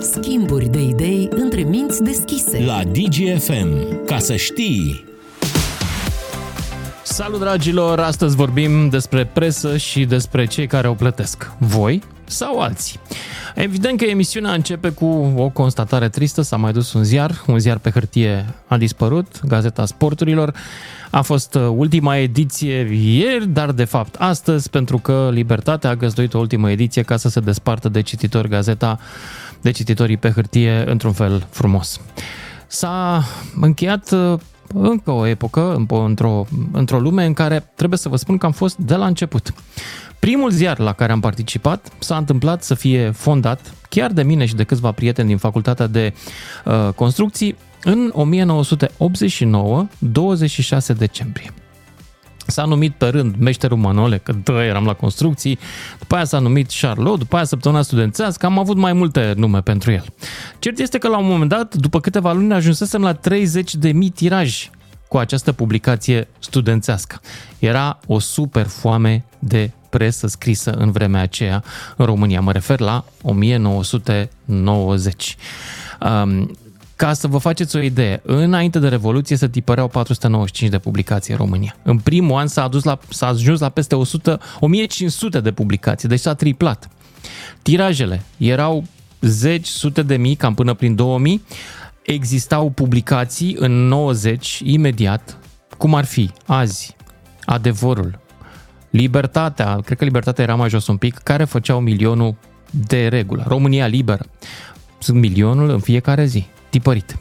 Schimburi de idei între minți deschise. La DGFM. Ca să știi... Salut dragilor! Astăzi vorbim despre presă și despre cei care o plătesc. Voi sau alții. Evident că emisiunea începe cu o constatare tristă, s-a mai dus un ziar, un ziar pe hârtie a dispărut, Gazeta Sporturilor. A fost uh, ultima ediție ieri, dar de fapt astăzi, pentru că Libertatea a găzduit o ultimă ediție ca să se despartă de cititori Gazeta, de cititorii pe hârtie, într-un fel frumos. S-a încheiat uh, încă o epocă, într-o, într-o lume în care trebuie să vă spun că am fost de la început. Primul ziar la care am participat s-a întâmplat să fie fondat chiar de mine și de câțiva prieteni din facultatea de uh, construcții în 1989, 26 decembrie. S-a numit pe rând Meșterul Manole, că dă, eram la construcții, după aia s-a numit Charlot, după aia Săptămâna Studențească, am avut mai multe nume pentru el. Cert este că la un moment dat, după câteva luni, ajunsesem la 30 de mii tiraj cu această publicație studențească. Era o super foame de presă scrisă în vremea aceea în România. Mă refer la 1990. Um, ca să vă faceți o idee, înainte de Revoluție se tipăreau 495 de publicații în România. În primul an s-a, adus la, s-a ajuns la peste 100, 1500 de publicații, deci s-a triplat. Tirajele erau zeci, sute de mii, cam până prin 2000. Existau publicații în 90, imediat, cum ar fi azi, adevărul, Libertatea, cred că Libertatea era mai jos un pic, care făceau milionul de regulă. România liberă. Sunt milionul în fiecare zi, tipărit.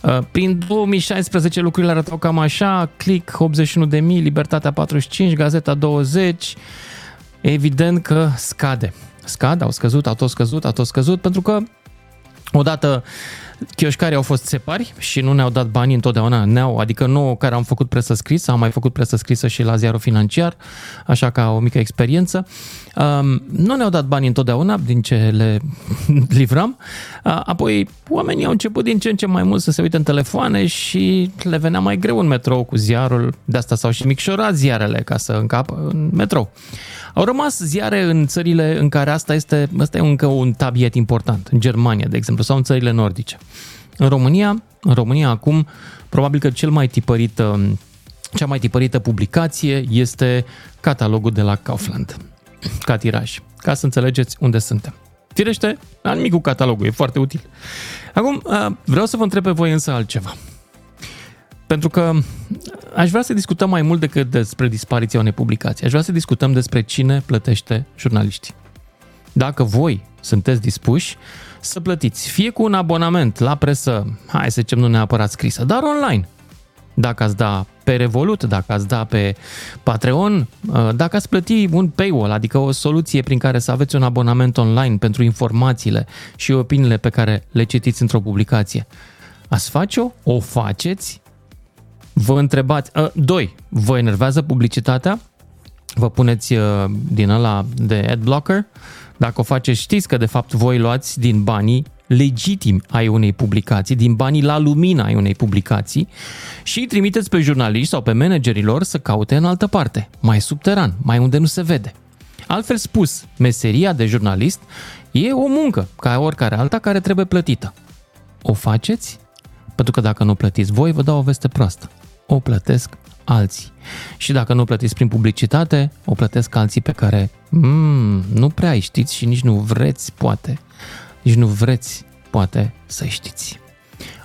Uh, prin 2016 lucrurile arătau cam așa, Click 81.000, Libertatea 45, Gazeta 20, evident că scade. Scad, au scăzut, au tot scăzut, au tot scăzut, pentru că odată Chioșcarii au fost separi și nu ne-au dat bani întotdeauna, ne-au, adică nouă care am făcut presă scrisă, am mai făcut presă scrisă și la ziarul financiar, așa ca o mică experiență. Um, nu ne-au dat bani întotdeauna din ce le livram. Uh, apoi oamenii au început din ce în ce mai mult să se uite în telefoane și le venea mai greu în metrou cu ziarul. De asta s-au și micșorat ziarele ca să încapă în metrou. Au rămas ziare în țările în care asta este, asta e încă un tabiet important, în Germania, de exemplu, sau în țările nordice. În România, în România acum, probabil că cel mai tipărit, cea mai tipărită publicație este catalogul de la Kaufland, ca tiraj, ca să înțelegeți unde suntem. Firește, am micul catalogul, e foarte util. Acum, vreau să vă întreb pe voi însă altceva. Pentru că aș vrea să discutăm mai mult decât despre dispariția unei publicații. Aș vrea să discutăm despre cine plătește jurnaliștii. Dacă voi sunteți dispuși să plătiți, fie cu un abonament la presă, hai să zicem nu neapărat scrisă, dar online. Dacă ați da pe Revolut, dacă ați da pe Patreon, uh, dacă ați plăti un paywall, adică o soluție prin care să aveți un abonament online pentru informațiile și opiniile pe care le citiți într-o publicație. Ați face-o? O faceți? Vă întrebați, uh, doi, vă enervează publicitatea? Vă puneți uh, din ăla de adblocker? Dacă o faceți, știți că de fapt voi luați din banii legitimi ai unei publicații, din banii la lumina ai unei publicații și îi trimiteți pe jurnaliști sau pe managerii lor să caute în altă parte, mai subteran, mai unde nu se vede. Altfel spus, meseria de jurnalist e o muncă, ca oricare alta, care trebuie plătită. O faceți? Pentru că dacă nu plătiți voi, vă dau o veste proastă o plătesc alții. Și dacă nu plătiți prin publicitate, o plătesc alții pe care mm, nu prea știți și nici nu vreți, poate, nici nu vreți, poate, să știți.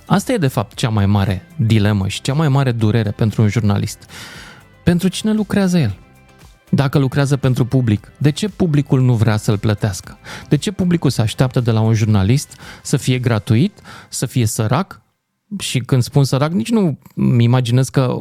Asta e, de fapt, cea mai mare dilemă și cea mai mare durere pentru un jurnalist. Pentru cine lucrează el? Dacă lucrează pentru public, de ce publicul nu vrea să-l plătească? De ce publicul se așteaptă de la un jurnalist să fie gratuit, să fie sărac și când spun sărac, nici nu mi imaginez că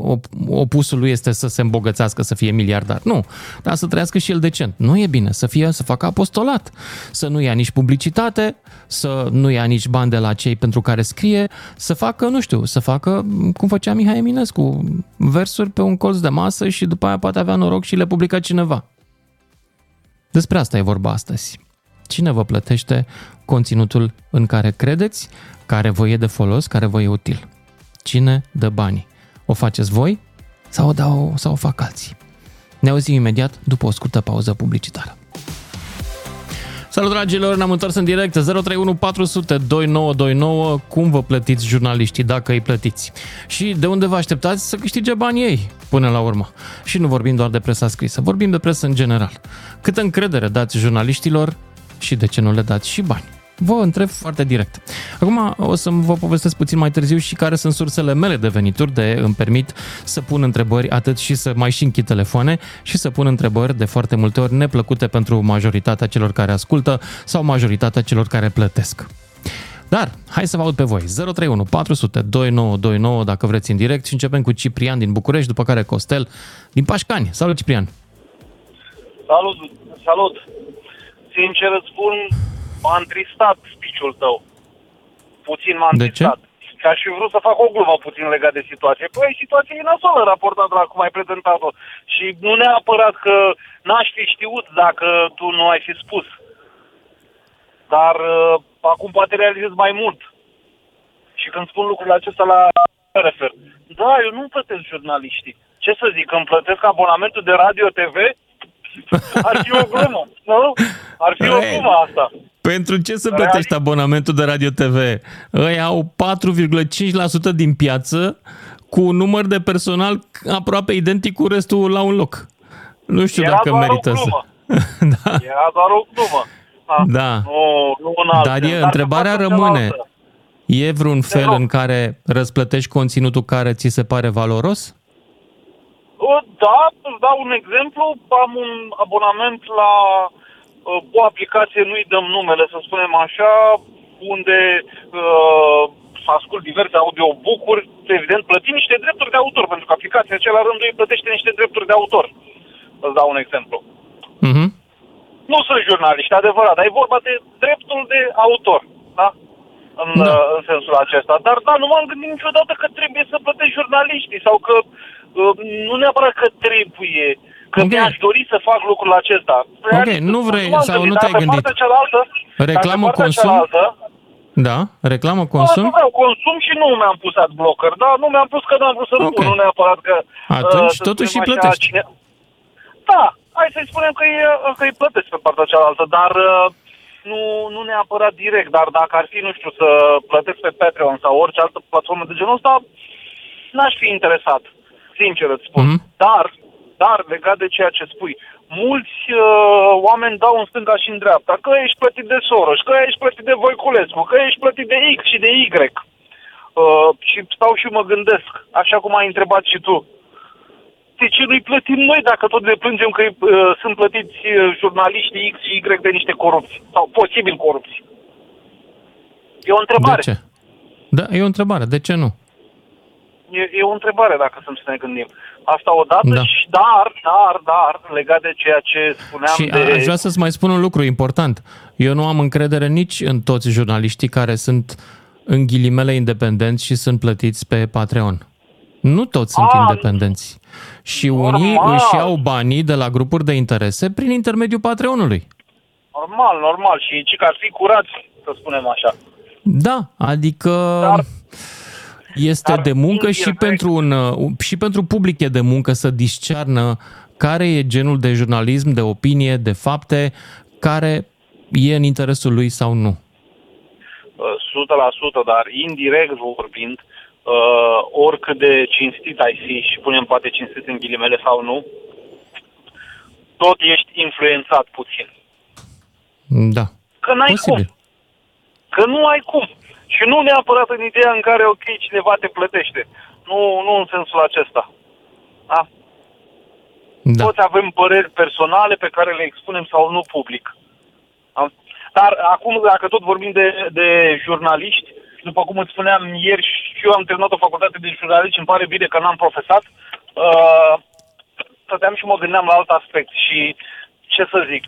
opusul lui este să se îmbogățească, să fie miliardar. Nu, dar să trăiască și el decent. Nu e bine să fie, să facă apostolat, să nu ia nici publicitate, să nu ia nici bani de la cei pentru care scrie, să facă, nu știu, să facă cum făcea Mihai Eminescu, versuri pe un colț de masă și după aia poate avea noroc și le publica cineva. Despre asta e vorba astăzi. Cine vă plătește conținutul în care credeți care vă e de folos, care vă e util. Cine dă banii? O faceți voi sau o, dau, sau o fac alții? Ne auzim imediat după o scurtă pauză publicitară. Salut dragilor, ne-am întors în direct 031 400 2929 Cum vă plătiți jurnaliștii dacă îi plătiți? Și de unde vă așteptați să câștige banii ei până la urmă? Și nu vorbim doar de presa scrisă, vorbim de presă în general. Câtă încredere dați jurnaliștilor și de ce nu le dați și bani? Vă întreb foarte direct. Acum o să vă povestesc puțin mai târziu și care sunt sursele mele de venituri de îmi permit să pun întrebări atât și să mai și închid telefoane și să pun întrebări de foarte multe ori neplăcute pentru majoritatea celor care ascultă sau majoritatea celor care plătesc. Dar, hai să vă aud pe voi. 031 400 2929 dacă vreți în direct și începem cu Ciprian din București, după care Costel din Pașcani. Salut, Ciprian! Salut, salut! Sincer îți spun, m-a întristat spiciul tău. Puțin m-a întristat. Că aș fi vrut să fac o glumă puțin legat de situație. Păi, situația e nasoală raportată la cum ai prezentat-o. Și nu neapărat că n-aș fi știut dacă tu nu ai fi spus. Dar uh, acum poate realizez mai mult. Și când spun lucrurile acestea la refer. Da, eu nu plătesc jurnaliștii. Ce să zic, îmi plătesc abonamentul de radio TV? Ar fi o glumă, nu? Ar fi o glumă asta. Pentru ce să plătești abonamentul de Radio TV? Ei au 4,5% din piață cu un număr de personal aproape identic cu restul la un loc. Nu știu Era dacă doar merită o să... glumă. da. Era doar o glumă. A, Da. Nu, nu în alt Dar sens. e, Dar întrebarea pe partea rămâne. cealaltă, E vreun fel rog. în care răsplătești conținutul care ți se pare valoros? O, Da, îți dau un exemplu. Am un abonament la uh, o aplicație, nu-i dăm numele, să spunem așa, unde uh, ascult diverse audiobook-uri, evident, plătim niște drepturi de autor, pentru că aplicația aceea la rândul ei plătește niște drepturi de autor. Îți dau un exemplu. Mhm. Nu sunt jurnaliști, adevărat, dar e vorba de dreptul de autor, da? În, Da. da. în sensul acesta. Dar da, nu m-am gândit niciodată că trebuie să plătești jurnaliștii sau că uh, nu neapărat că trebuie, că Ok. mi-aș dori să fac lucrul acesta. Ok, nu vrei m-am sau nu dar te-ai pe gândit. Partea cealaltă, dar Reclamă pe partea consum? Cealaltă, Da? Reclamă consum? consum? Nu vreau consum și nu mi-am pus ad blocker, da? Nu mi-am pus că n-am vrut să Ok. pun, nu neapărat că... Atunci să totuși spunem îi așa, plătești. Cine... Da, hai să-i spunem că, e, că îi plătesc pe partea cealaltă, dar uh, nu, nu neapărat direct, dar dacă ar fi, nu știu, să plătesc pe Patreon sau orice altă platformă de genul ăsta, n-aș fi interesat, sincer îți spun. Mhm. Dar, dar, legat de ceea ce spui, mulți uh, oameni dau în stânga și în dreapta, că ești plătit de Soros, că ești plătit de Voiculescu, că ești plătit de X și de Y. Uh, și stau și mă gândesc, așa cum ai întrebat și tu. De ce nu-i plătim noi dacă tot ne plângem că uh, sunt plătiți uh, jurnaliștii X și Y de niște corupți? Sau posibil corupți? E o De întrebare. ce? Da, e o întrebare. De ce nu? E, e o întrebare dacă să ne gândim. Asta odată Da. și dar, dar, dar, legat de ceea ce spuneam Și de... a- aș vrea să-ți mai spun un lucru important. Eu nu am încredere nici în toți jurnaliștii care sunt în ghilimele independenți și sunt plătiți pe Patreon. Nu toți sunt Ah, independenți. Și unii normal. își iau banii de la grupuri de interese prin intermediul Patreonului. Normal, normal. Și ci că ar fi curați, să spunem așa. Da, adică Dar- este dar de muncă și indirect- pentru, un, uh, și pentru public e de muncă să discearnă care e genul de jurnalism, de opinie, de fapte, care e în interesul lui sau nu. Uh, 100%, dar indirect vorbind, uh, oricât de cinstit ai fi și punem poate cinstit în ghilimele sau nu, tot ești influențat puțin. Da. Că n-ai Posibil. cum. Că nu ai cum. Și nu neapărat în ideea în care, ok, cineva te plătește. Nu, nu în sensul acesta. Da? Da. Toți avem păreri personale pe care le expunem sau nu public. Da? Dar acum, dacă tot vorbim de, de jurnaliști, după cum îți spuneam ieri, și eu am terminat o facultate de jurnaliști, îmi pare bine că n-am profesat, uh, stăteam și mă gândeam la alt aspect și ce să zic,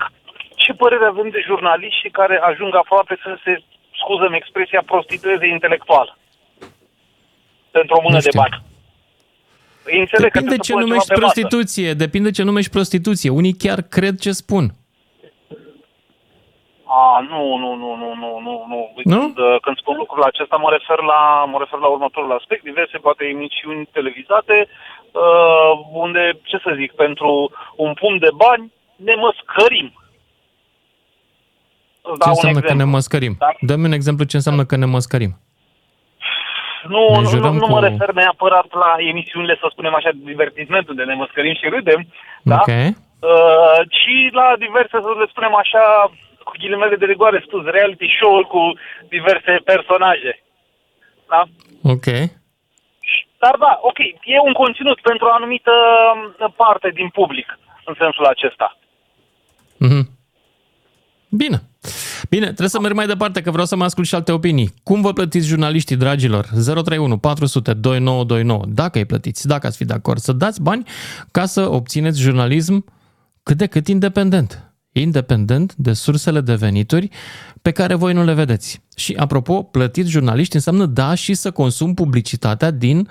ce părere avem de jurnaliști care ajung aproape să se, scuză-mi expresia, prostitueze intelectual pentru o mână Nu de știu. bani. Înțeleg că Depinde trebuie ce să pună numești ceva pe masă. prostituție, depinde ce numești prostituție. Unii chiar cred ce spun. A, nu, nu, nu, nu, nu, nu, nu. Nu? Când, uh, când spun lucrul acesta, mă refer la, mă refer la următorul aspect, diverse, poate, emisiuni televizate, uh, unde, ce să zic, pentru un pumn de bani ne măscărim. Îți Ce dau un înseamnă că exemplu. ne măscărim? Da? Dă-mi un exemplu ce înseamnă că ne măscărim. Nu, Ne nu, nu, jurăm nu mă cu- refer neapărat la emisiunile, să spunem așa, de divertisment, unde ne măscărim și râdem, da? Ok? Uh, ci la diverse, să le spunem așa, cu ghilimele de rigoare spus, reality show-uri cu diverse personaje. Da? Ok. Dar da, ok, e un conținut pentru o anumită um, parte din public, în sensul acesta. Mhm. Bine. Bine, trebuie să merg mai departe, că vreau să mai ascult și alte opinii. Cum vă plătiți jurnaliștii, dragilor? 031 400 2929. Dacă îi plătiți, dacă ați fi de acord, să dați bani ca să obțineți jurnalism cât de cât independent. Independent de sursele de venituri pe care voi nu le vedeți. Și apropo, plătiți jurnaliști înseamnă da și să consum publicitatea din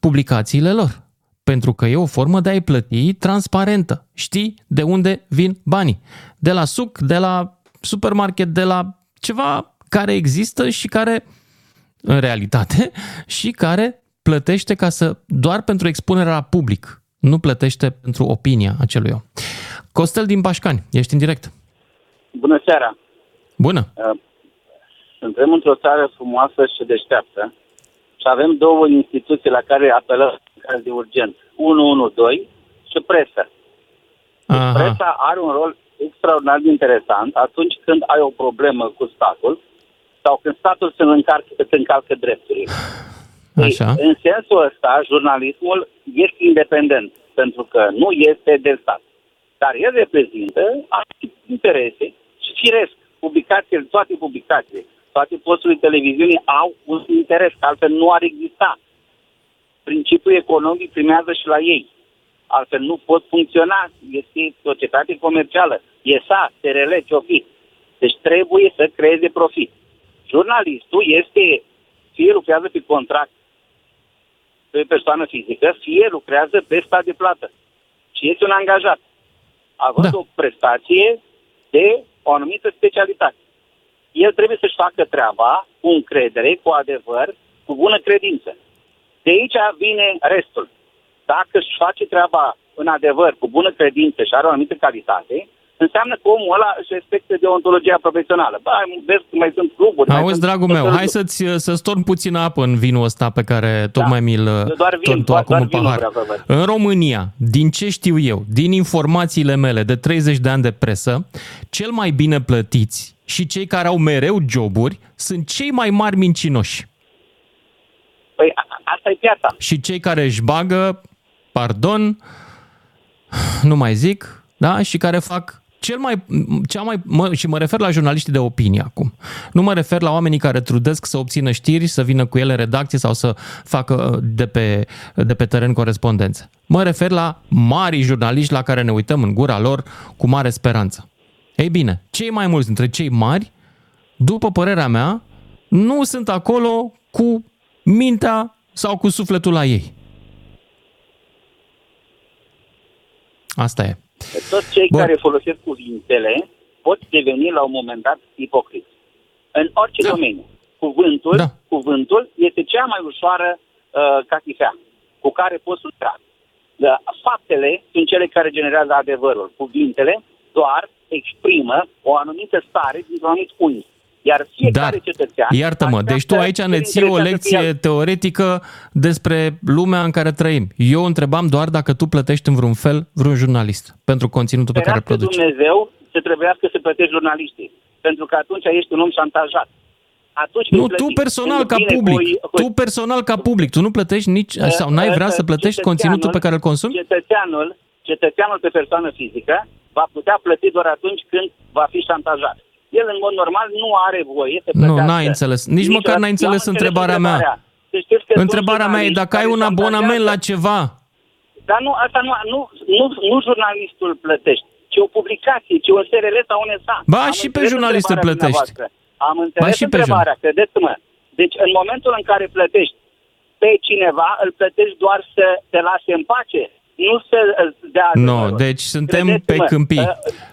publicațiile lor. Pentru că e o formă de a-i plăti transparentă. Știi de unde vin banii. De la suc, de la supermarket, de la ceva care există și care, în realitate, și care plătește ca să, doar pentru expunerea la public. Nu plătește pentru opinia acelui om. Costel din Pașcani, ești în direct. Bună seara! Bună! Uh, Suntem într-o țară frumoasă și deșteaptă și avem două instituții la care apelăm în caz de urgent. 112 și presă. Aha. Presa are un rol extraordinar de interesant atunci când ai o problemă cu statul sau când statul se încarcă, se încalcă drepturile. Așa. Ei, în sensul ăsta, jurnalismul este independent, pentru că nu este de stat. Dar el reprezintă anumite interese și firesc. Publicațiile, toate publicațiile, toate posturile televiziunii au un interes, că altfel nu ar exista. Principiul economic primează și la ei. Altfel nu pot funcționa. Este societate comercială. ESA, SRL, ce-o fi. Deci trebuie să creeze profit. Jurnalistul este, fie lucrează pe contract pe persoană fizică, fie lucrează pe stat de plată. Și este un angajat. Având Da. o prestație de o anumită specialitate. El trebuie să-și facă treaba cu încredere, cu adevăr, cu bună credință. De aici vine restul. Dacă își face treaba în adevăr, cu bună credință și are o anumită calitate, înseamnă că omul ăla își respectă deontologia profesională. Ba, vezi că mai sunt cluburi. mai Auzi, sunt dragul tot meu, felul hai de- să-ți, să torn puțin apă în vinul ăsta pe care tocmai mi-l Eu doar vin, torn tu doar- acum doar în vinul pahar. vreau să văd. În România, din ce știu eu, din informațiile mele de 30 de ani de presă, cel mai bine plătiți și cei care au mereu joburi sunt cei mai mari mincinoși. Păi a- a- asta e piața. Și cei care își bagă, pardon, nu mai zic, da, și care fac cel mai, cea mai, mă, și mă refer la jurnaliștii de opinie acum. Nu mă refer la oamenii care trudesc să obțină știri, să vină cu ele în redacție sau să facă uh, de pe, de pe teren corespondență. Mă refer la mari jurnaliști la care ne uităm în gura lor cu mare speranță. Ei bine, cei mai mulți dintre cei mari, după părerea mea, nu sunt acolo cu mintea sau cu sufletul la ei. Asta e. Toți cei Bun. care folosesc cuvintele pot deveni la un moment dat ipocriți. În orice Da. domeniu. Cuvântul, Da. cuvântul este cea mai ușoară uh, catifea cu care poți lucra. Da, Faptele sunt cele care generează adevărul. Cuvintele doar exprimă o anumită stare dintr-un anumit unghi. Iar fiecare Dar, cetățean... iartă-mă, deci tu așteaptă aici ce ne îl ții o interesează pe lecție el. teoretică despre lumea în care trăim. Eu întrebam doar dacă tu plătești în vreun fel vreun jurnalist pentru conținutul pe care îl Ferească produce. Dumnezeu să trebuiască să plătești jurnaliștii. Pentru că atunci ești un om șantajat. Atunci Nu, vei tu plăti. personal Când ca vine public. cu- cu- Tu personal ca public. Tu nu plătești nici, sau n-ai vrea să plătești Cetățeanul- conținutul pe care îl consumi? Cetățeanul, cetățeanul pe persoană fizică va putea plăti doar atunci când va fi șantajat. El, în mod normal, nu are voie să Nu, plătească. n-ai înțeles. Nici măcar Niciodată. n-ai înțeles Eu am întrebarea mea. Să știți că sunt Întrebarea mea e jurnaliști dacă ai care un șantajează. abonament la ceva. Dar nu, asta nu, nu, nu, nu jurnalistul plătești, ci o publicație, ci un SRL sau un SA. Ba, Am și pe înțeles jurnalist îl întrebarea plătești. dumneavoastră. Am înțeles și pe întrebarea, credeți-mă. Deci, în momentul în care plătești pe cineva, îl plătești doar să te lase în pace, nu să îți dea Nu, adevărul. deci suntem pe Credeți-mă, câmpii. uh,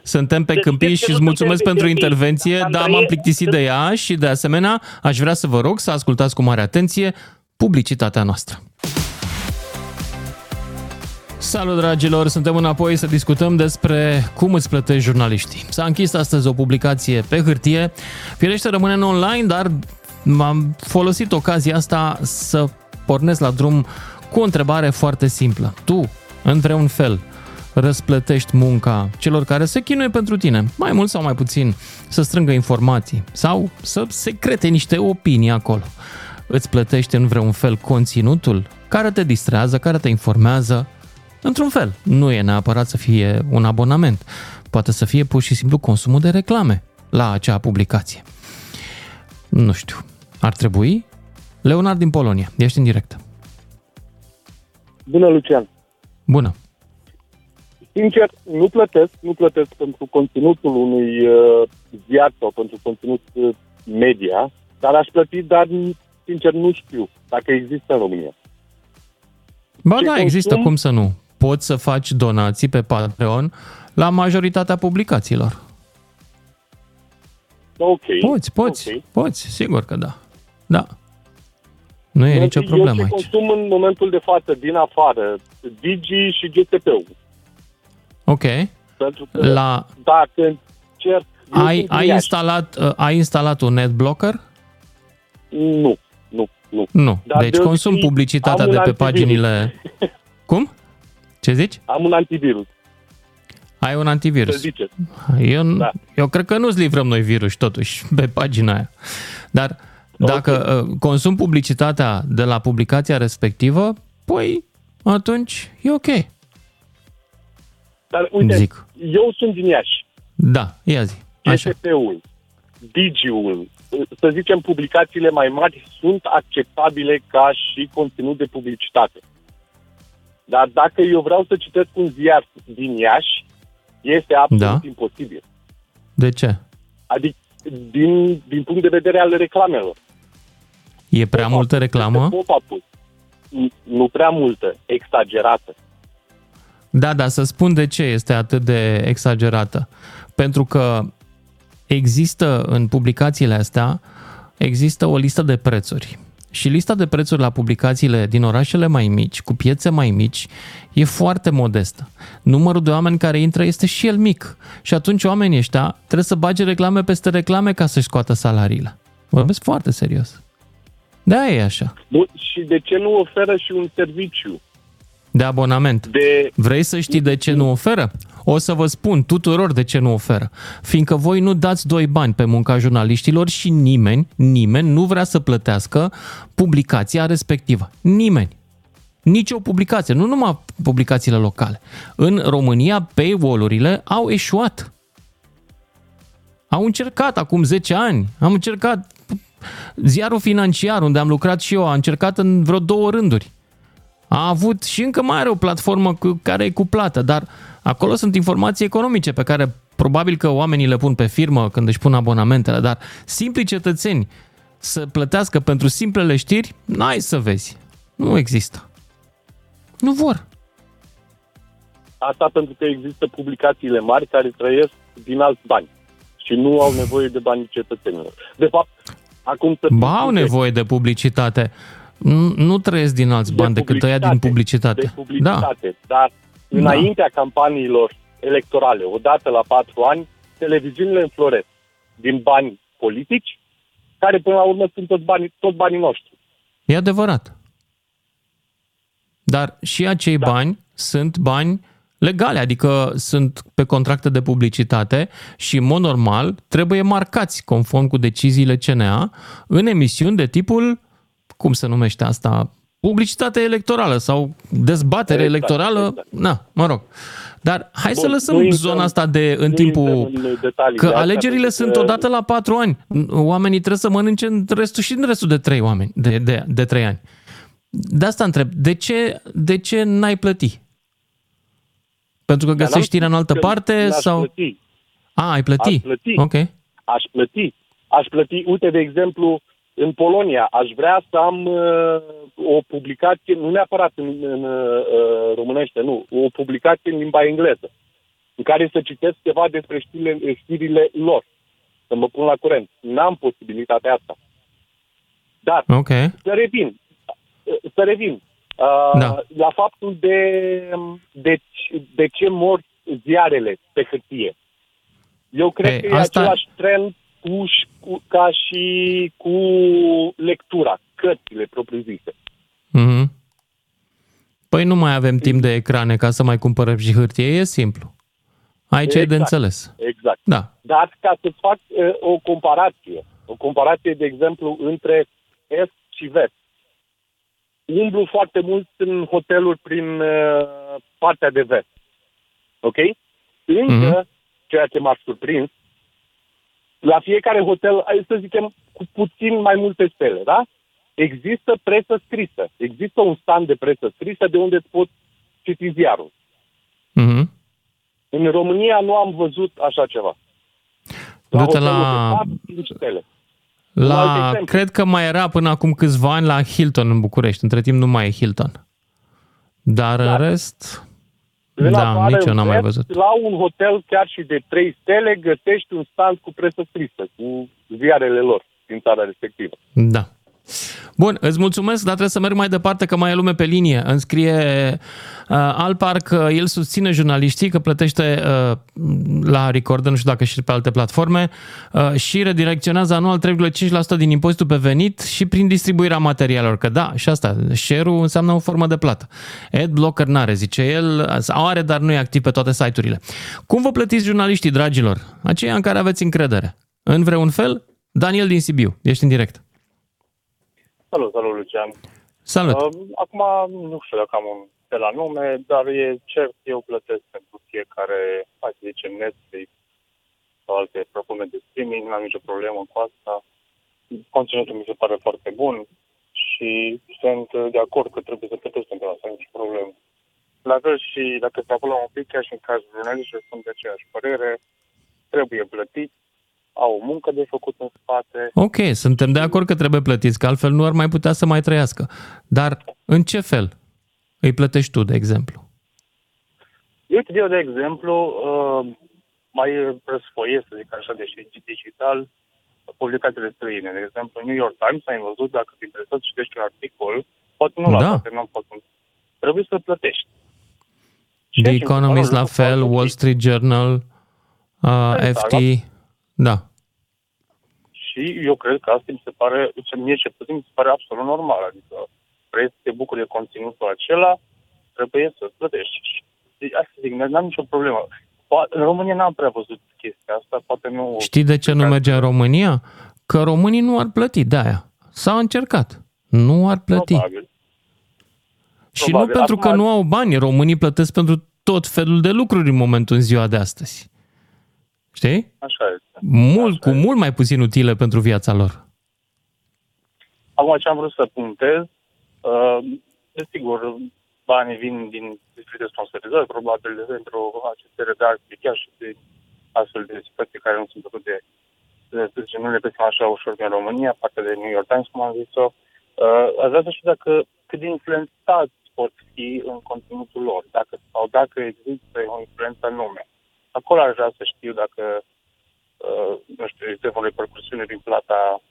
Suntem pe deci câmpii știți că și nu îți mulțumesc suntem pe pentru câmpii. intervenție, Am dar m-am trăit- plictisit de ea și de asemenea aș vrea să vă rog să ascultați cu mare atenție publicitatea noastră. Salut, dragilor! Suntem înapoi să discutăm despre cum îți plătești jurnaliștii. S-a închis astăzi o publicație pe hârtie. Firește rămâne în online, dar m-am folosit ocazia asta să pornesc la drum cu o întrebare foarte simplă. Tu, între un fel, răsplătești munca celor care se chinuie pentru tine, mai mult sau mai puțin, să strângă informații sau să secrete niște opinii acolo. Îți plătești în vreun fel conținutul care te distrează, care te informează, într-un fel. Nu e neapărat să fie un abonament. Poate să fie pur și simplu consumul de reclame la acea publicație. Nu știu. Ar trebui? Leonard din Polonia. Ești în direct. Bună, Lucian. Bună. Sincer, nu plătesc, nu plătesc pentru conținutul unui uh, ziar sau pentru conținut uh, media, dar aș plăti, dar sincer nu știu dacă există în România. Ba Ce da, consum... există, cum să nu. Poți să faci donații pe Patreon la majoritatea publicațiilor. Ok. Poți, poți, okay. poți, sigur că da. Da. Nu e eu, nicio problemă eu aici. consum în momentul de față, din afară, Digi și GTP-ul. Ok. Pentru că La... dacă încerc... Ai, ai, instalat, uh, ai instalat un netblocker? Nu, nu, nu. Nu, Dar deci consum publicitatea de pe antivirus. paginile... Cum? Ce zici? Am un antivirus. Ai un antivirus. Eu, da. eu cred că nu-ți livrăm noi virus totuși pe pagina aia. Dar dacă okay. Uh, consum publicitatea de la publicația respectivă, păi atunci e ok. Dar uite, Zic. eu sunt din Iași. Da, ia zi. GSP-ul, Digi-ul, să zicem publicațiile mai mari sunt acceptabile ca și conținut de publicitate. Dar dacă eu vreau să citesc un ziar din Iași, este absolut da. imposibil. De ce? Adică din, din punct de vedere al reclamelor. E prea pop multă reclamă? Nu prea multă, exagerată. Da, da, să spun de ce este atât de exagerată. Pentru că există în publicațiile astea, există o listă de prețuri. Și lista de prețuri la publicațiile din orașele mai mici, cu piețe mai mici, e foarte modestă. Numărul de oameni care intră este și el mic. Și atunci oamenii ăștia trebuie să bage reclame peste reclame ca să-și scoată salariile. Vorbesc foarte serios. Da, e așa. Bun, și de ce nu oferă și un serviciu? De abonament. De... Vrei să știi de ce nu oferă? O să vă spun tuturor de ce nu oferă. Fiindcă voi nu dați doi bani pe munca jurnaliștilor și nimeni, nimeni nu vrea să plătească publicația respectivă. Nimeni. Nici o publicație, nu numai publicațiile locale. În România, paywall-urile au eșuat. Au încercat acum 10 ani, am încercat ziarul financiar unde am lucrat și eu, a încercat în vreo două rânduri. A avut și încă mai are o platformă cu, care e cu plată, dar acolo sunt informații economice pe care probabil că oamenii le pun pe firmă când își pun abonamentele, dar simpli cetățeni să plătească pentru simplele știri, n-ai să vezi. Nu există. Nu vor. Asta pentru că există publicațiile mari care trăiesc din alți bani și nu au nevoie de banii cetățenilor. De fapt, acum să... Ba, au nevoie de publicitate. Nu, nu trăiesc din alți bani decât tăia din publicitate. De publicitate, da. dar da. Înaintea da. campaniilor electorale, odată la patru ani, televiziunile înfloresc din bani politici, care până la urmă sunt toți banii, toți banii noștri. E adevărat. Dar și acei da. bani sunt bani legale, adică sunt pe contracte de publicitate și, în mod normal, trebuie marcați conform cu deciziile CNA în emisiuni de tipul cum se numește asta, publicitate electorală sau dezbatere exact, electorală, exact. na, mă rog. Dar hai Bun, să lăsăm zona asta de în timpul... În că alegerile sunt că... odată la patru ani. Oamenii trebuie să mănânce în restul și în restul de trei oameni, de, de, de trei ani. De asta întreb, de ce, de ce n-ai plăti? Pentru că găsești știrea în altă parte sau... Plăti. A, ai plăti? Aș plăti. Ok. Aș plăti. Aș plăti, uite, de exemplu, în Polonia aș vrea să am uh, o publicație, nu neapărat în, în uh, românește, nu, o publicație în limba engleză, în care să citesc ceva despre știrile, știrile lor, să mă pun la curent. N-am posibilitatea asta. Dar, okay. să revin, să revin. Uh, Da. La faptul de, de, de ce mor ziarele pe hârtie. Eu cred Ei, că e asta- același trend cu, și- cu, ca și cu lectura, cărțile propriu-zise. Mhm. Păi nu mai avem timp de ecrane ca să mai cumpărăm și hârtie, e simplu. Aici e de Exact. înțeles. Exact. Da. Dar ca să fac uh, o comparație, o comparație, de exemplu, între Est și Vest. Umblu foarte mult în hoteluri prin uh, partea de vest. Ok? Încă, Mhm. ceea ce m-a surprins, la fiecare hotel, hai să zicem, cu puțin mai multe stele, da? Există presă scrisă. Există un stand de presă scrisă de unde îți poți citi ziarul. Mhm. În România nu am văzut așa ceva. La Du-te hotelul la- de 4, 5 stele. Un alt La, exemplu. cred că mai era până acum câțiva ani la Hilton în București. Între timp nu mai e Hilton. Dar în Da. rest, În da, afară, nici eu în n-am mai vest, văzut. La un hotel chiar și de 3 stele găsești un stand cu presă scrisă, cu ziarele lor din țara respectivă. Da. Bun, îți mulțumesc, dar trebuie să merg mai departe că mai e lume pe linie. Îmi scrie uh, Alpar că el susține jurnaliștii, că plătește uh, la Recorder, nu știu dacă și pe alte platforme, uh, și redirecționează anual 3,5% din impozitul pe venit și prin distribuirea materialelor. Că da, și asta, share-ul înseamnă o formă de plată. Adblocker n-are, zice el, sau are, dar nu e activ pe toate site-urile. Cum vă plătiți jurnaliștii, dragilor? Aceia în care aveți încredere. În vreun fel? Daniel din Sibiu, ești în direct. Salut, salut, Lucian. Salut! Uh, acum, nu știu dacă am un de la nume, dar e cert, eu plătesc pentru fiecare, hai să zicem, Netflix sau alte platforme de streaming, nu am nicio problemă cu asta. Conținutul mi se pare foarte bun și sunt de acord că trebuie să plătesc pentru asta, nicio problemă. La fel și dacă se acolo un pic, chiar și în cazul jurnaliștilor, sunt de aceeași părere, trebuie plătit, au o muncă de făcut în spate, Ok, suntem de acord că trebuie plătiți, că altfel nu ar mai putea să mai trăiască. Dar în ce fel îi plătești tu, de exemplu? Uite, eu, de exemplu, uh, mai răsfoiesc, să zic așa, deși digital, publicațiile străine. De exemplu, New York Times, ai văzut, dacă te interesează, citești un articol, poate nu la Da. toate, nu pot. Trebuie să plătești. The Ceea ce mi se pare Economist un la lucru fel, foarte Wall ok. Street Journal, uh, Exact. FT, da. Și eu cred că asta mi se pare, ce mie ce puțin, mi se pare absolut normal. Adică vrei să te bucuri de conținutul acela, trebuie să plătești. Deci, asta zic, n-am nicio problemă. Poate, în România n-am prea văzut chestia asta, poate nu... Știi de ce nu merge în România? Că românii nu ar plăti de aia. S-a încercat. Nu ar plăti. Probabil. Și Probabil. nu pentru că Acum- nu au bani. Românii plătesc pentru tot felul de lucruri în momentul în ziua de astăzi. Știi? Așa este. Mult, cu Așa mult mai puțin utile pentru viața lor. Acum ce am vrut să punctez, uh, desigur, banii vin din diferite sponsorizări, probabil pentru aceste redacții, chiar și de astfel de situații care nu sunt atât de, de, să zicem, nu le găsim așa ușor din România, partea de New York Times, cum am zis-o. Uh, aș vrea să știu dacă cât de influențați pot fi în conținutul lor, dacă, sau dacă există o influență anume. Acolo aș vrea să știu dacă, uh, nu știu, există o repercusiune din plata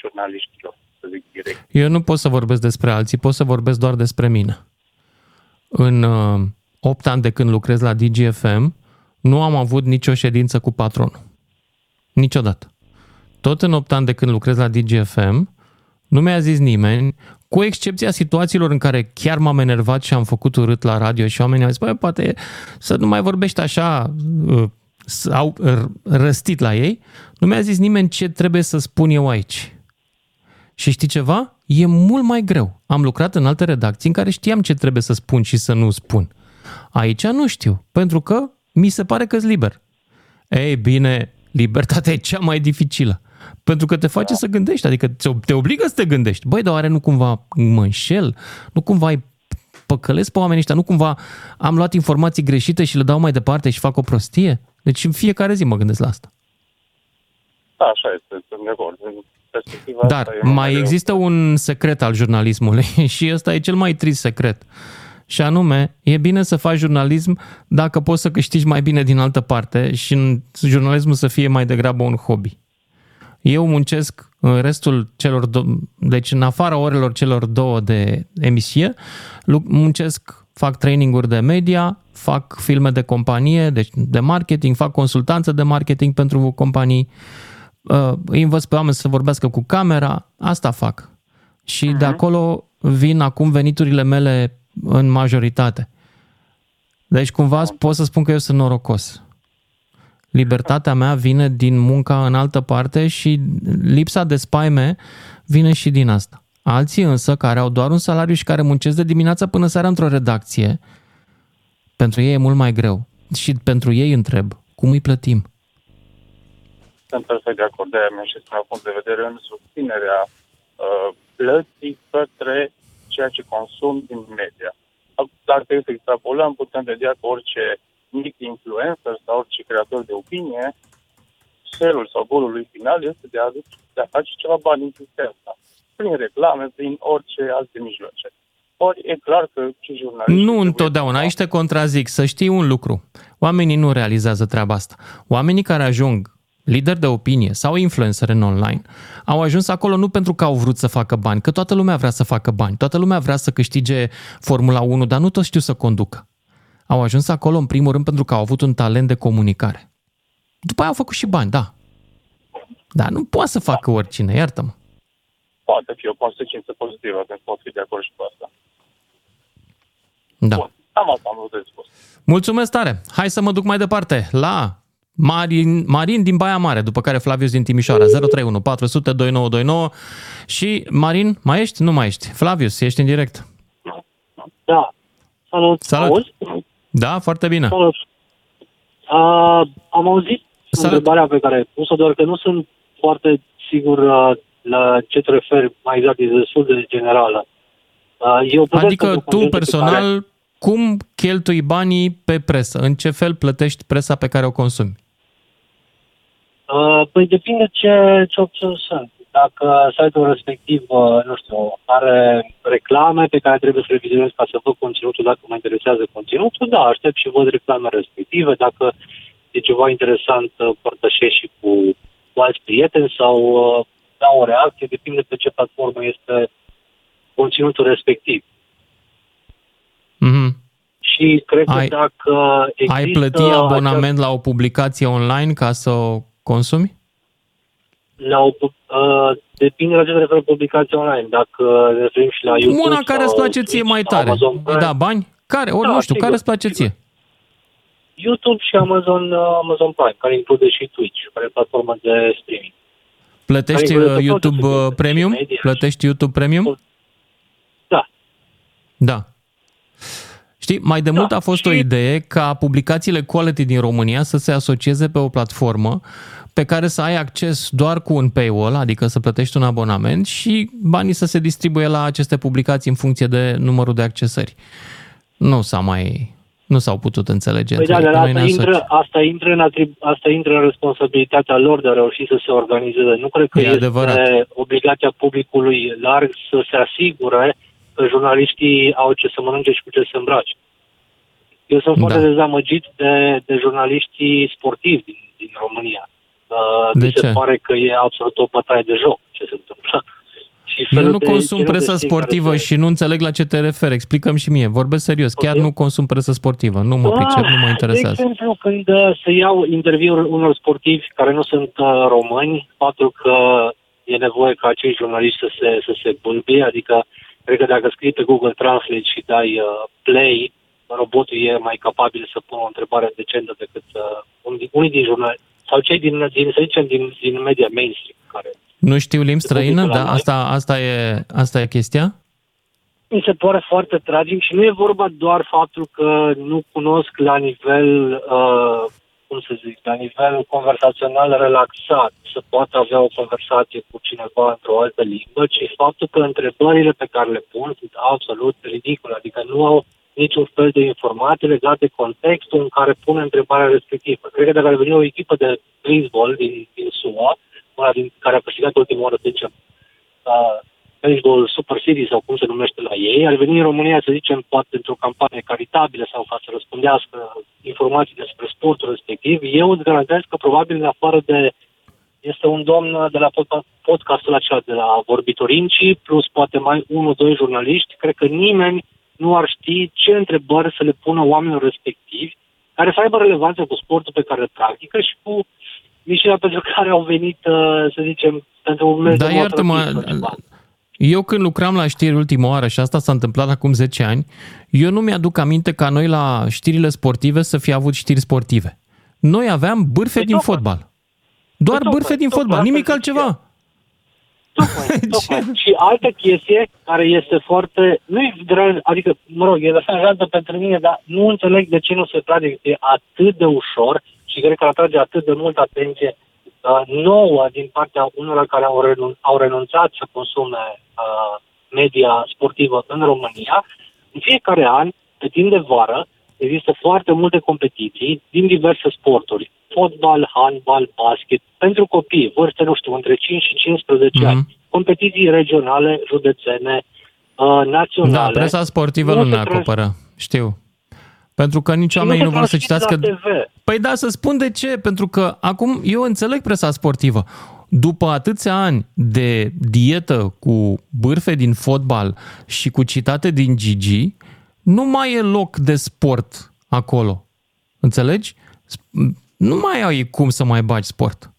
jurnaliștilor, să zic direct. Eu nu pot să vorbesc despre alții, pot să vorbesc doar despre mine. În uh, 8 ani de când lucrez la DGFM, nu am avut nicio ședință cu patronul. Niciodată. Tot în 8 ani de când lucrez la DGFM, nu mi-a zis nimeni, cu excepția situațiilor în care chiar m-am enervat și am făcut urât la radio și oamenii au zis, băi, poate să nu mai vorbești așa, uh, au răstit la ei, nu mi-a zis nimeni ce trebuie să spun eu aici. Și știi ceva? E mult mai greu. Am lucrat în alte redacții în care știam ce trebuie să spun și să nu spun. Aici nu știu, pentru că mi se pare că-s liber. Ei bine, libertatea e cea mai dificilă. Pentru că te face da. să gândești, adică te obligă să te gândești. Băi, dar oare nu cumva mă înșel? Nu cumva îi păcălesc pe oamenii ăștia? Nu cumva am luat informații greșite și le dau mai departe și fac o prostie? Deci în fiecare zi mă gândesc la asta. Da, așa este, sunt de acord. În perspectiva Dar asta e mai greu. există un secret al jurnalismului și ăsta e cel mai trist secret. Și anume, e bine să faci jurnalism dacă poți să câștigi mai bine din altă parte și în jurnalismul să fie mai degrabă un hobby. Eu muncesc în restul celor două, deci în afara orelor celor două de emisie, muncesc, fac traininguri de media, fac filme de companie, deci de marketing, fac consultanță de marketing pentru companii, uh, îi învăț pe oameni să vorbească cu camera, asta fac. Și uh-huh. de acolo vin acum veniturile mele în majoritate. Deci cumva pot să spun că eu sunt norocos. Libertatea mea vine din munca în altă parte și lipsa de spaime vine și din asta. Alții însă, care au doar un salariu și care muncesc de dimineața până seara într-o redacție, pentru ei e mult mai greu. Și pentru ei întreb, cum îi plătim? Sunt perfect de acord de aia și spun punct de vedere în susținerea uh, plății către ceea ce consum din media. Dacă să extrapolăm, putem vedea că orice mic influencer sau orice creator de opinie, felul sau golul lui final este de a, de a face ceva bani în sistemul Prin reclame, prin orice alte mijloace. Ori e clar că și jurnaliștii... Nu întotdeauna, aici te contrazic. Să știi un lucru. Oamenii nu realizează treaba asta. Oamenii care ajung lideri de opinie sau influencer în online, au ajuns acolo nu pentru că au vrut să facă bani, că toată lumea vrea să facă bani, toată lumea vrea să câștige Formula 1, dar nu toți știu să conducă. Au ajuns acolo în primul rând pentru că au avut un talent de comunicare. După aia au făcut și bani, da. Dar nu poate să facă oricine, iartă-mă. Poate fi o consecință pozitivă, pentru pot fi de acord și cu asta. Da. Bun, am asta am vrut de spus. Mulțumesc tare! Hai să mă duc mai departe la Marin, Marin din Baia Mare, după care Flavius din Timișoara, 031 400 2929. Și Marin, mai ești? Nu mai ești. Flavius, ești în direct. Da. Salut. Salut. Auzi? Da, foarte bine. Salut. Uh, am auzit Salut. întrebarea pe care ai pus-o, doar că nu sunt foarte sigur uh, la ce te referi mai exact, e destul de generală. Uh, eu adică tu personal, care... cum cheltui banii pe presă? În ce fel plătești presa pe care o consumi? Uh, păi depinde ce, ce opțiuni sunt. Dacă site-ul respectiv, uh, nu știu, are reclame pe care trebuie să le vizionez ca să văd conținutul, dacă mă interesează conținutul, da, aștept și văd reclame respective. Dacă e ceva interesant, uh, părtășesc și cu, cu alți prieteni sau uh, dau o reacție, depinde pe ce platformă este conținutul respectiv. Mm-hmm. Și cred ai, că dacă există... Ai plăti abonament acea... la o publicație online ca să o consumi? La o, uh, depinde la ce se referă publicația online. Dacă ne referim și la YouTube Una care îți place ție mai tare. Amazon da, bani? Care? Ori da, nu știu, sigur. care îți place ție? YouTube și Amazon, uh, Amazon Prime, care include și Twitch, care e platforma de streaming. Plătești uh, YouTube uh, Premium? Media. Plătești YouTube Premium? Da. Da. Știi, mai de da. mult a fost și... o idee ca publicațiile quality din România să se asocieze pe o platformă pe care să ai acces doar cu un paywall, adică să plătești un abonament și banii să se distribuie la aceste publicații în funcție de numărul de accesări. Nu s-a mai nu s-au putut înțelege. Păi da, dar asta intră, asta, intră în atrib- asta intră în responsabilitatea lor de a reuși să se organizeze. Nu cred că e este adevărat. obligația publicului larg să se asigure că jurnaliștii au ce să mănânce și cu ce să îmbrace. Eu sunt da. foarte dezamăgit de, de jurnaliștii sportivi din, din România. Uh, de ce? se pare că e absolut o bătaie de joc ce se întâmplă. Și Eu nu consum presă sportivă se... și nu înțeleg la ce te referi. Explicăm și mie. Vorbesc serios. Chiar nu consum presă sportivă. Nu mă pricep, nu mă interesează. De exemplu, când uh, se iau interviuri unor sportivi care nu sunt uh, români, faptul că e nevoie ca acei jurnaliști să se, să se bâlbie, adică cred că dacă scrii pe Google Translate și dai uh, play, robotul e mai capabil să pună o întrebare decentă decât uh, unii din jurnaliști sau cei din, din să zicem, din, din media mainstream. Care nu știu limbi străină? Da, asta, asta, e, asta e chestia? Mi se pare foarte tragic și nu e vorba doar faptul că nu cunosc la nivel, uh, cum să zic, la nivel conversațional relaxat să poată avea o conversație cu cineva într-o altă limbă, ci faptul că întrebările pe care le pun sunt absolut ridicole, adică nu au niciun fel de informații legate de contextul în care pune întrebarea respectivă. Cred că dacă ar veni o echipă de baseball din, din SUA, una din care a câștigat ultima oară, să zicem, uh, baseball Super Series sau cum se numește la ei, ar veni în România, să zicem, poate într-o campanie caritabilă sau ca să răspundească informații despre sportul respectiv, eu îți garantez că probabil în afară de este un domn de la pod- podcastul acela de la Vorbitorinci, plus poate mai unul, doi jurnaliști. Cred că nimeni nu ar ști ce întrebări să le pună oamenilor respectivi, care să aibă relevanță cu sportul pe care îl practică și cu misiunea pentru care au venit, uh, să zicem, pentru un mers Dar de iartă-mă, motorism sau ceva. eu când lucram la știri ultima oară, și asta s-a întâmplat acum 10 ani, eu nu mi-aduc aminte ca noi la știrile sportive să fi avut știri sportive. Noi aveam bârfe din tocmai. fotbal. Doar Păi tocmai, bârfe din tocmai, fotbal, asta nimic zic altceva. Tocmai, tocmai. Și altă chestie care este foarte, nu e deranj, adică, mă rog, e deranjantă pentru mine, dar nu înțeleg de ce nu se trage, e atât de ușor și cred că atrage atât de multă atenție uh, nouă din partea unora care au, renun- au renunțat să consume uh, media sportivă în România. În fiecare an, pe timp de vară, există foarte multe competiții din diverse sporturi. Fotbal, handbal, basket, pentru copii, vârste, nu știu, între 5 și 15 Mhm. ani. Competiții regionale, județene, uh, naționale. Da, presa sportivă Nu nu se ne trans- acoperă, știu. Pentru că nici Și oamenii se nu vor să transmit citească... la TV. Păi da, să spun de ce, pentru că acum eu înțeleg presa sportivă. După atâția ani de dietă cu bârfe din fotbal și cu citate din Gigi, nu mai e loc de sport acolo. Înțelegi? Sp- Nu mai ai cum să mai bagi sport.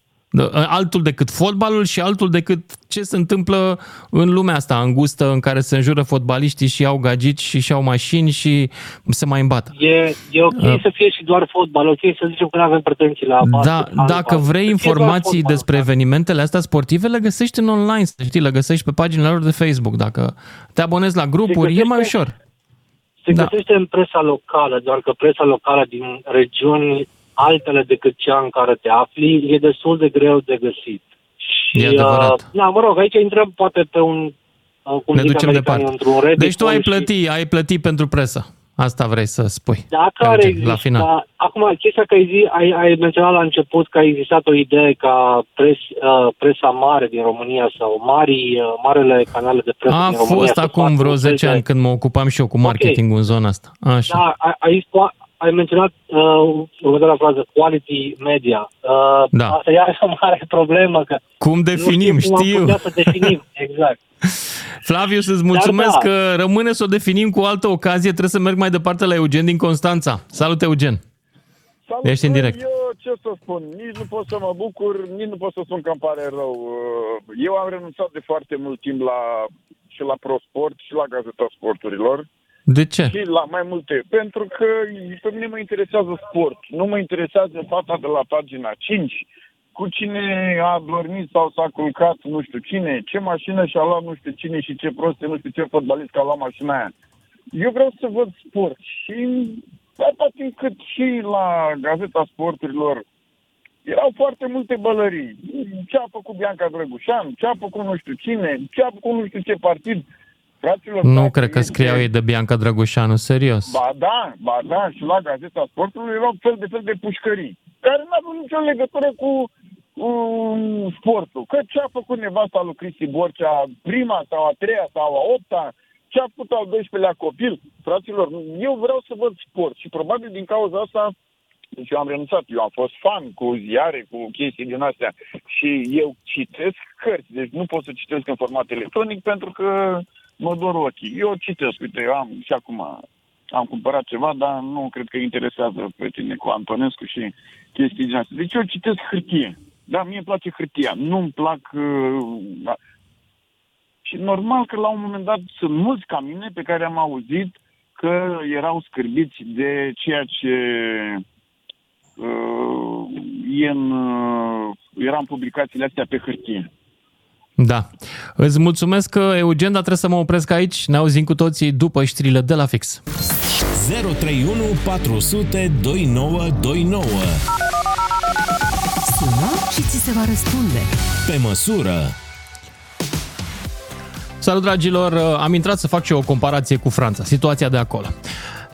Altul decât fotbalul și altul decât ce se întâmplă în lumea asta îngustă în care se înjură fotbaliștii și au gagici și și au mașini și se mai îmbată. E, e ok Uh. să fie și doar fotbal, ok să zicem că nu avem pretenții la basket, Da, handbal. dacă vrei Să fie doar informații fotbal, despre da. evenimentele astea sportive, le găsești în online, să știi, le găsești pe paginile lor de Facebook. Dacă te abonezi la grupuri, e găsește- mai ușor. Se Da. găsește în presa locală, doar că presa locală din regiuni altele decât cea în care te afli e destul de greu de găsit. Și, E adevărat. Uh, da, mă rog, aici intrăm poate pe un, uh, cum Ne zic ducem americanii, departe. într-un Reddit Deci tu ai și- plăti, ai plăti pentru presă. Asta vrei să spui. Dacă ar Eugen, exista, La final. acum, chestia că ai, zi, ai, ai menționat la început că a existat o idee ca pres, uh, presa mare din România sau mari, uh, marele canale de presă A din România fost să acum facă vreo un fel 10 de- ani când mă ocupam și eu cu marketing în zona asta. Așa. Da, ai, ai, ai menționat uh, următoarea frază, quality media. Uh, Da. Asta e o mare problemă, că Cum definim, nu știu cum știu. am putea să definim, exact. Flaviu, să-ți mulțumesc da. că rămâne să o definim cu o altă ocazie. Trebuie să merg mai departe la Eugen din Constanța. Salut, Eugen! Salut, Ești în direct. Eu ce să spun, nici nu pot să mă bucur, nici nu pot să spun că îmi pare rău. Eu am renunțat de foarte mult timp la și la ProSport și la Gazeta Sporturilor De ce? și la mai multe. Pentru că pe mine mă interesează sport. Nu mă interesează fata de la pagina 5, cu cine a dormit sau s-a culcat nu știu cine, ce mașină și-a luat nu știu cine și ce prost, nu știu ce fotbalist că a luat mașina aia. Eu vreau să văd sport și atâta timp cât și la Gazeta Sporturilor erau foarte multe bălării. Ce a făcut Bianca Drăgușan, ce a făcut nu știu cine, ce a făcut nu știu ce partid. Fraților, Nu dacă cred că este- scriau ei de Bianca Drăgușanu, serios. Ba da, ba da, și la Gazeta Sportului erau fel de fel de pușcării, care nu aveau nicio legătură cu um, sportul. Că ce a făcut nevasta lui Cristi Borcea, prima sau a treia sau a opta, ce a făcut al 12-lea copil. Fraților, eu vreau să văd sport și probabil din cauza asta deci eu am renunțat, eu am fost fan cu ziare, cu chestii din astea și eu citesc cărți, deci nu pot să citesc în format electronic pentru că mă dor ochii. Eu citesc, uite, eu am și acum am cumpărat ceva, dar nu cred că interesează pe tine cu Antonescu și chestii din astea. Deci eu citesc hârtie. Da, mie îmi place hârtia, nu-mi plac... Uh, da. și normal că la un moment dat sunt mulți ca mine pe care am auzit că erau scârbiți de ceea ce uh, e în, uh, era în publicațiile astea pe hârtie. Da. Îți mulțumesc, Eugen, dar trebuie să mă opresc aici. Ne auzim cu toții după știrile de la fix. 031 400 2929. Sună și ți se va răspunde. Pe măsură. Salut, dragilor! Am intrat să fac și eu o comparație cu Franța, situația de acolo.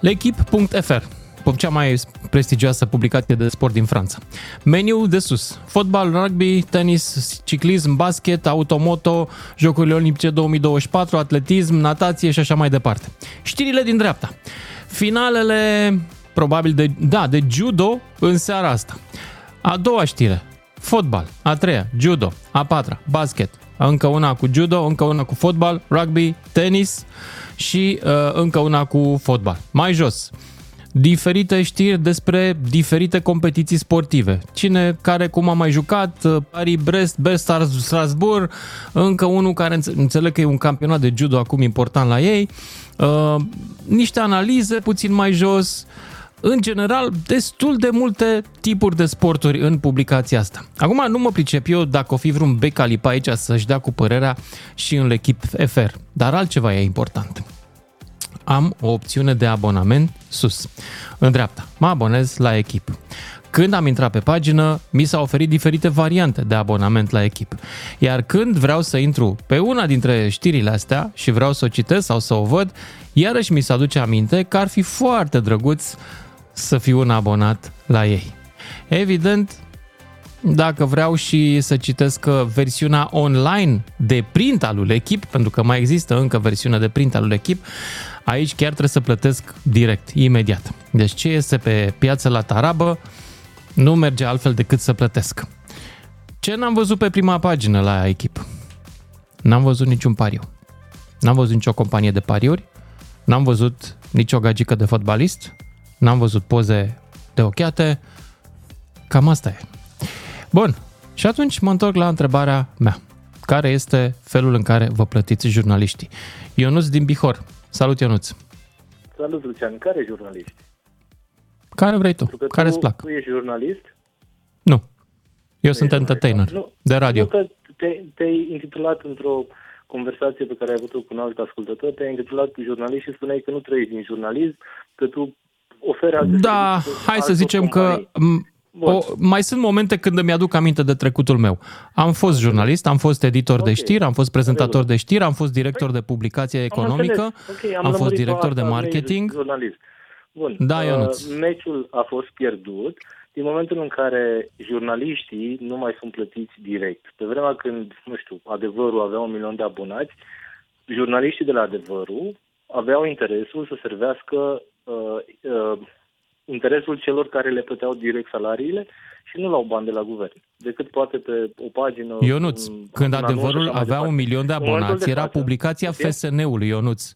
L'Equipe.fr cea mai prestigioasă publicație de sport din Franța. Meniul de sus. Fotbal, rugby, tenis, ciclism, basket, automoto, Jocurile Olimpice 2024, atletism, natație și așa mai departe. Știrile din dreapta. Finalele, probabil de, da, de judo în seara asta. A doua știre. fotbal. A treia, judo. A patra, basket. Încă una cu judo, încă una cu fotbal, rugby, tenis și uh, încă una cu fotbal. Mai jos, diferite știri despre diferite competiții sportive. Cine care cum a mai jucat, uh, Paris Brest, Best Strasbourg, încă unul care înțeleg că e un campionat de judo acum important la ei, uh, niște analize puțin mai jos, în general, destul de multe tipuri de sporturi în publicația asta. Acum nu mă pricep eu dacă o fi vreun becalip aici să-și dea cu părerea și în echip FR, dar altceva e important am o opțiune de abonament sus, în dreapta. Mă abonez la echip. Când am intrat pe pagină, mi s-au oferit diferite variante de abonament la echip. Iar când vreau să intru pe una dintre știrile astea și vreau să o citesc sau să o văd, iarăși mi se aduce aminte că ar fi foarte drăguț să fiu un abonat la ei. Evident, dacă vreau și să citesc versiunea online de print al lui echip, pentru că mai există încă versiunea de print al lui echip, Aici chiar trebuie să plătesc direct, imediat. Deci ce este pe piață la tarabă nu merge altfel decât să plătesc. Ce n-am văzut pe prima pagină la echip? N-am văzut niciun pariu. N-am văzut nicio companie de pariuri, n-am văzut nicio gagică de fotbalist, n-am văzut poze de ochiate, cam asta e. Bun, și atunci mă întorc la întrebarea mea. Care este felul în care vă plătiți jurnaliștii? Ionuț din Bihor Salut, Ionuț! Salut, Lucian! Care jurnaliști? Care vrei tu? Care îți plac? Tu ești jurnalist? Nu. Eu nu sunt entertainer nu, de radio. Nu, te, te-ai intitulat într-o conversație pe care ai avut-o cu un alt ascultător, te-ai intitulat jurnalist și spuneai că nu trăiești din jurnalism, că tu oferi alte Da, hai să zicem companii. că o, mai sunt momente când îmi aduc aminte de trecutul meu. Am fost jurnalist, am fost editor okay. de știri, am fost prezentator de știri, am fost director de publicație economică, am, okay, am, am fost director de marketing. Jurnalist. Bun. Da, uh, meciul a fost pierdut din momentul în care jurnaliștii nu mai sunt plătiți direct. Pe vremea când, nu știu, adevărul avea un milion de abonați, jurnaliștii de la adevărul aveau interesul să servească uh, uh, interesul celor care le plăteau direct salariile și nu luau bani de la guvern, decât poate pe o pagină... Ionuț, un, când un adevărul avea un milion de abonați, era publicația FSN-ului, Ionuț.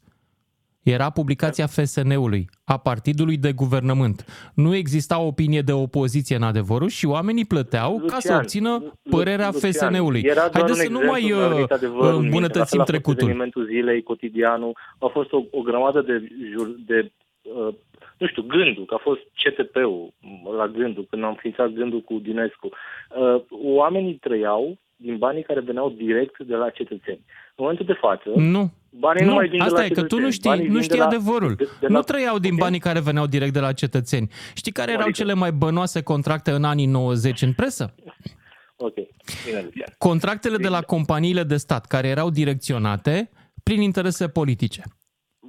Era publicația FSN-ului, a partidului de guvernământ. Nu exista opinie de opoziție în adevărul și oamenii plăteau Lucian, ca să obțină părerea Lucian, FSN-ului. Haideți să nu mai uh, îmbunătățim trecutul. Evenimentul zilei, cotidianul, a fost o, o grămadă de, jur, de uh, nu știu, gândul, că a fost CTP-ul la gândul, când am înființat gândul cu Dinescu. Uh, oamenii trăiau din banii care veneau direct de la cetățeni. În momentul de față, nu. banii nu, nu mai vin asta de la e, că tu nu știi, nu știi adevărul. De, de nu trăiau din okay. banii care veneau direct de la cetățeni. Știi care erau adică? cele mai bănoase contracte în anii 90 în presă? Ok, bine, Contractele bine. de la companiile de stat care erau direcționate prin interese politice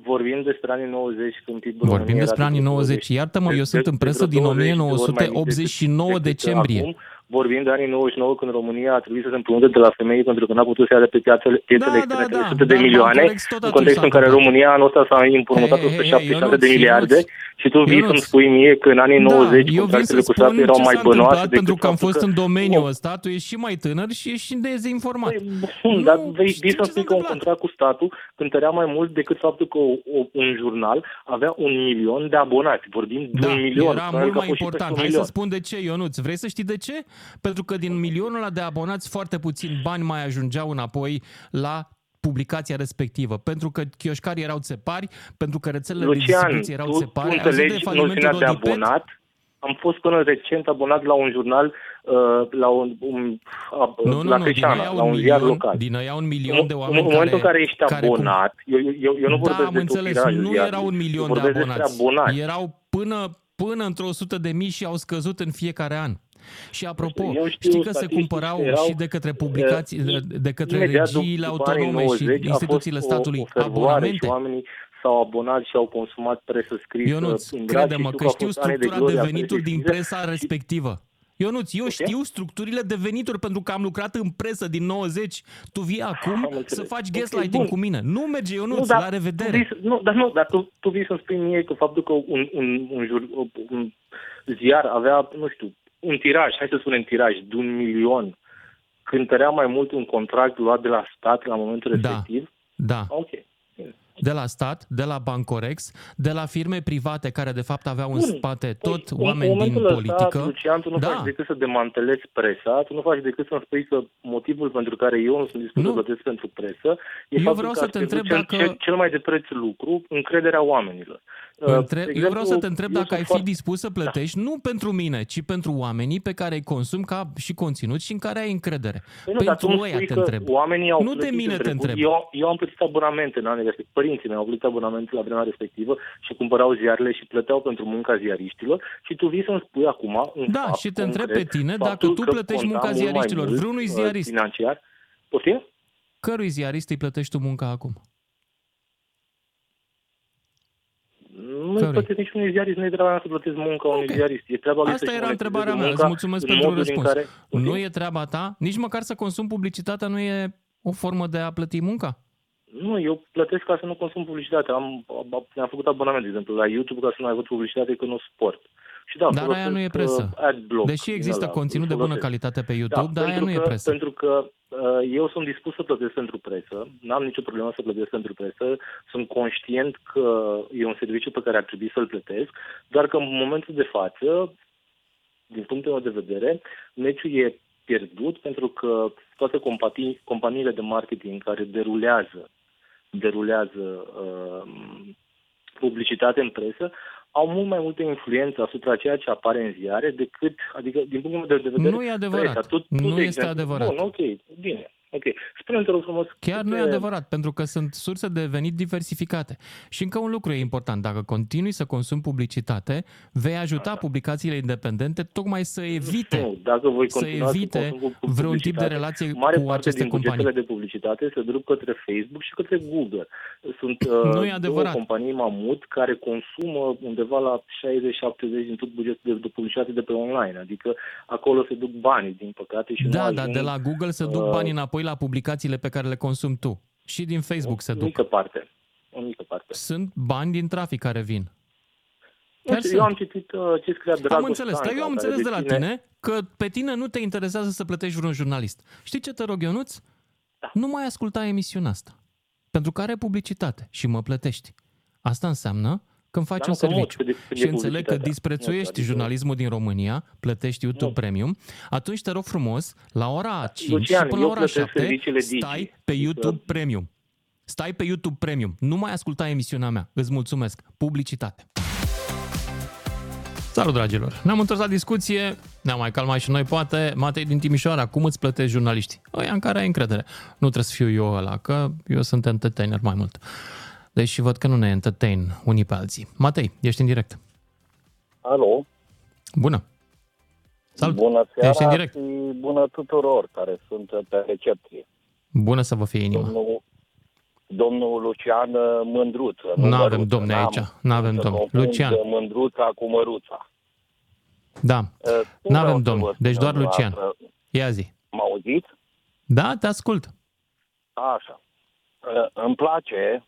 vorbim despre anii 90 când PIB Vorbim despre anii 90. Iartă-mă, eu sunt în presă din 1989 decembrie. Acum, vorbim de anii 99 când România a trebuit să se împrumute de la femei pentru că n-a putut să ia de pe piațele, piețele da, externe da, 300 da, de da, milioane, în contextul în care România anul ăsta s-a împrumutat 176 de miliarde și tu vii să-mi spui mie că în anii 90 da, contractele cu statul erau mai bănoase decât pentru că am fost în domeniul ăsta, tu ești și mai tânăr și ești și dezinformat. Păi, bun, dar vii să-mi spui că un contract cu statul cântărea mai mult decât faptul că un jurnal avea un milion de abonați. Vorbim de un milion. Era mult mai important. Hai să spun de ce, Ionuț. Vrei să știi de ce? Pentru că din milionul ăla de abonați foarte puțin bani mai ajungeau înapoi la publicația respectivă, pentru că chioșcarii erau țepari, pentru că rețelele Lucian, de distribuție erau tu, țepari. Tu înțelegi noțiunea de abonat? Am fost până recent abonat la un jurnal, uh, la un, un uh, nu, la nu, Creșana, la un, un ziar local. Din aia un milion de oameni În momentul care, în care ești abonat, care, eu, eu, eu nu da, vorbesc am înțeles, nu era un milion de abonați. abonați. Erau până, până într-o sută de mii și au scăzut în fiecare an. Și apropo, știu, știi că se cumpărau erau, și de către publicații, de către regiile autonome și instituțiile statului o, o abonamente? Și oamenii s-au abonat și au consumat presă scrisă. Ionuț, crede-mă că știu structura de, de venituri din presa respectivă. Ionuț, eu okay. știu structurile de venituri pentru că am lucrat în presă din 90. Tu vii acum să faci gaslighting okay, cu mine. Nu merge, Ionuț, nu, dar la revedere. Tu vii, nu, dar nu, dar tu, tu vii să-mi spui mie că faptul că un, un, un, jur, un ziar avea, nu știu, un tiraj, hai să spunem tiraj, de un milion, cântărea mai mult un contract luat de la stat la momentul Da. respectiv? Da. Ok. De la stat, de la Bancorex, de la firme private care de fapt aveau în Bun. spate tot Păi, oameni în din momentul politică. Ăsta, Lucian, tu nu da. faci decât să demantelezi presa, tu nu faci decât să-mi spui că motivul pentru care eu nu sunt dispus Nu. să plătesc pentru presă e Eu faptul vreau că să ați te pierdut întreb cel, dacă- cel, cel mai de preț lucru, încrederea oamenilor. Uh, Între... de eu vreau să te exemplu, întreb eu dacă ai sunt fi foarte- dispus să plătești nu pentru mine, ci pentru oamenii pe care îi consum ca și conținut și în care ai încredere. Păi nu, dar tu pentru nu ăia spui te că întreb. oamenii au Nu de plătit mine în te trecut. întreb. Eu, eu am plătit abonamente în anii respectiv. Părinții mei au plătit abonamente la vremea respectivă și cumpărau ziarele și plăteau pentru munca ziariștilor și tu vii să-mi spui acum un Da, fapt și te întreb concret, pe tine dacă faptul tu că plătești conta munca mult mai ziariștilor, mult, vreunui uh, ziarist. Financiar. Poftim? Cărui ziarist îi plătești tu munca acum? Nu Cărui? îi plătesc niciunui ziarist, nu e treaba mea să plătesc munca unui ziarist. E treaba lui Asta să-și era monetizeze întrebarea mea, munca îți mulțumesc în pentru modul în răspuns. Care... Nu e treaba ta? Nici măcar să consum publicitatea nu e o formă de a plăti munca? Nu, eu plătesc ca să nu consum publicitate. Am, am, am făcut abonament, de exemplu, la YouTube ca să nu mai văd publicitate că nu sport. Și da, Dar aia nu e folosesc, presă. uh, Adblock Deși din există ăla, conținut de îl bună folosesc. calitate pe YouTube, dar aia pentru nu e că, presă. Pentru că uh, eu sunt dispus să plătesc pentru presă, n-am nicio problemă să plătesc pentru presă, sunt conștient că e un serviciu pe care ar trebui să-l plătesc, doar că în momentul de față, din punctul meu de vedere, meciul e pierdut pentru că toate companii, companiile de marketing care derulează derulează uh, publicitate în presă au mult mai multă influență asupra ceea ce apare în ziare decât, adică din punctul meu de vedere, Nu e adevărat. Presa. Tu, tu, Nu de este exemplu, adevărat. Bun, ok, bine. Ok. Spune-mi, te rog frumos. Chiar nu e câte- adevărat, pentru că sunt surse de venit diversificate. Și încă un lucru e important, dacă continui să consumi publicitate, vei ajuta publicațiile independente tocmai să evite, Nu, dacă voi să continua să evite consum cu vreun tip de publicitate, relație mare cu parte aceste din companii. bugetele de publicitate se duc către Facebook și către Google. Sunt uh, Nu e două adevărat. companii mamut care consumă undeva la 60-70 din tot bugetul de, de publicitate de pe online. Adică acolo se duc banii, din păcate, și nu Da, ajung, dar de la Google se duc uh, banii înapoi la publicațiile pe care le consumi tu. Și din Facebook se o duc. mică parte. O mică parte. Sunt bani din trafic care vin. Nu Chiar știu, sunt. eu am citit uh, ce scria Dragoș Am înțeles, dar Stanca, eu am care înțeles de la deține- tine că pe tine nu te interesează să plătești vreun jurnalist. Știi ce te rog, Ionuț? Da. Nu mai asculta emisiunea asta. Pentru că are publicitate și mă plătești. Asta înseamnă că îmi faci Dar un nu, că mult serviciu. cât de- cât de Și înțeleg că publicitatea. disprețuiești Nu, adică- jurnalismul din România, plătești YouTube Premium, atunci te rog frumos, la ora 5 Lucian, și până la eu ora plătesc 7, serviciile Digi. stai pe YouTube Premium. Stai pe YouTube Premium. Nu mai asculta emisiunea mea. Îți mulțumesc. Publicitate. Salut, dragilor! Ne-am întors la discuție, ne-am mai calmat și noi, poate. Matei din Timișoara, cum îți plătești jurnaliștii? Ăia în care ai încredere. Nu trebuie să fiu eu ăla, că eu sunt entertainer mai mult. Deși văd că nu ne entertain unii pe alții. Matei, ești în direct. Alo, Bună! Salut! bună Ești în seara direct. și bună tuturor care sunt pe recepție. Bună să vă fie inima. Domnul, domnul Lucian Mândruță. Nu avem Măruță, domne n-am aici. Nu avem să domne. confund Lucian. Mândruța cu Măruța. Da. Uh, ce Nu vreau avem să domn. vă Deci spun, doar Lucian. dumneavoastră? Ia zi. Mă auziți? Da, te ascult. Așa. Uh, Îmi place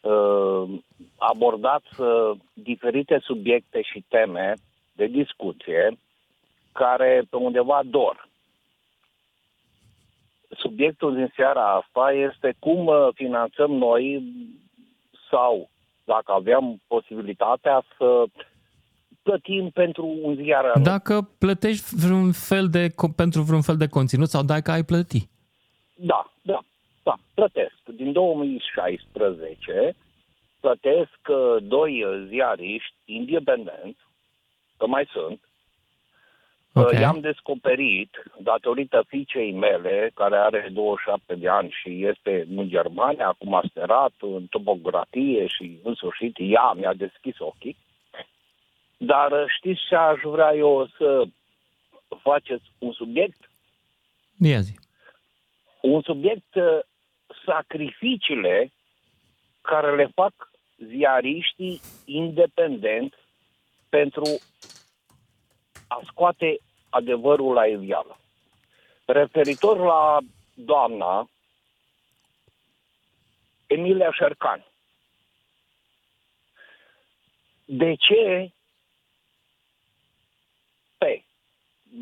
uh, abordați uh, diferite subiecte și teme de discuție care pe undeva dor. Subiectul din seara asta este cum uh, finanțăm noi sau dacă aveam posibilitatea să plătim pentru un ziar anume. Dacă plătești vreun fel de, co- pentru vreun fel de conținut sau dacă ai plăti. Da, da, da, plătesc. Din 2016 plătesc uh, doi uh, ziariști independenți, că mai sunt. Ok. Uh, I-am descoperit, datorită fiicei mele, care are 27 de ani și este în Germania, acum a sterat în topografie și în sfârșit ea mi-a deschis ochii. Dar uh, știți ce aș vrea eu să faceți un subiect? Ia zi. un subiect uh, sacrificiile care le fac ziariștii independent pentru a scoate adevărul la iveală. Referitor la doamna Emilia Șercan. De ce pe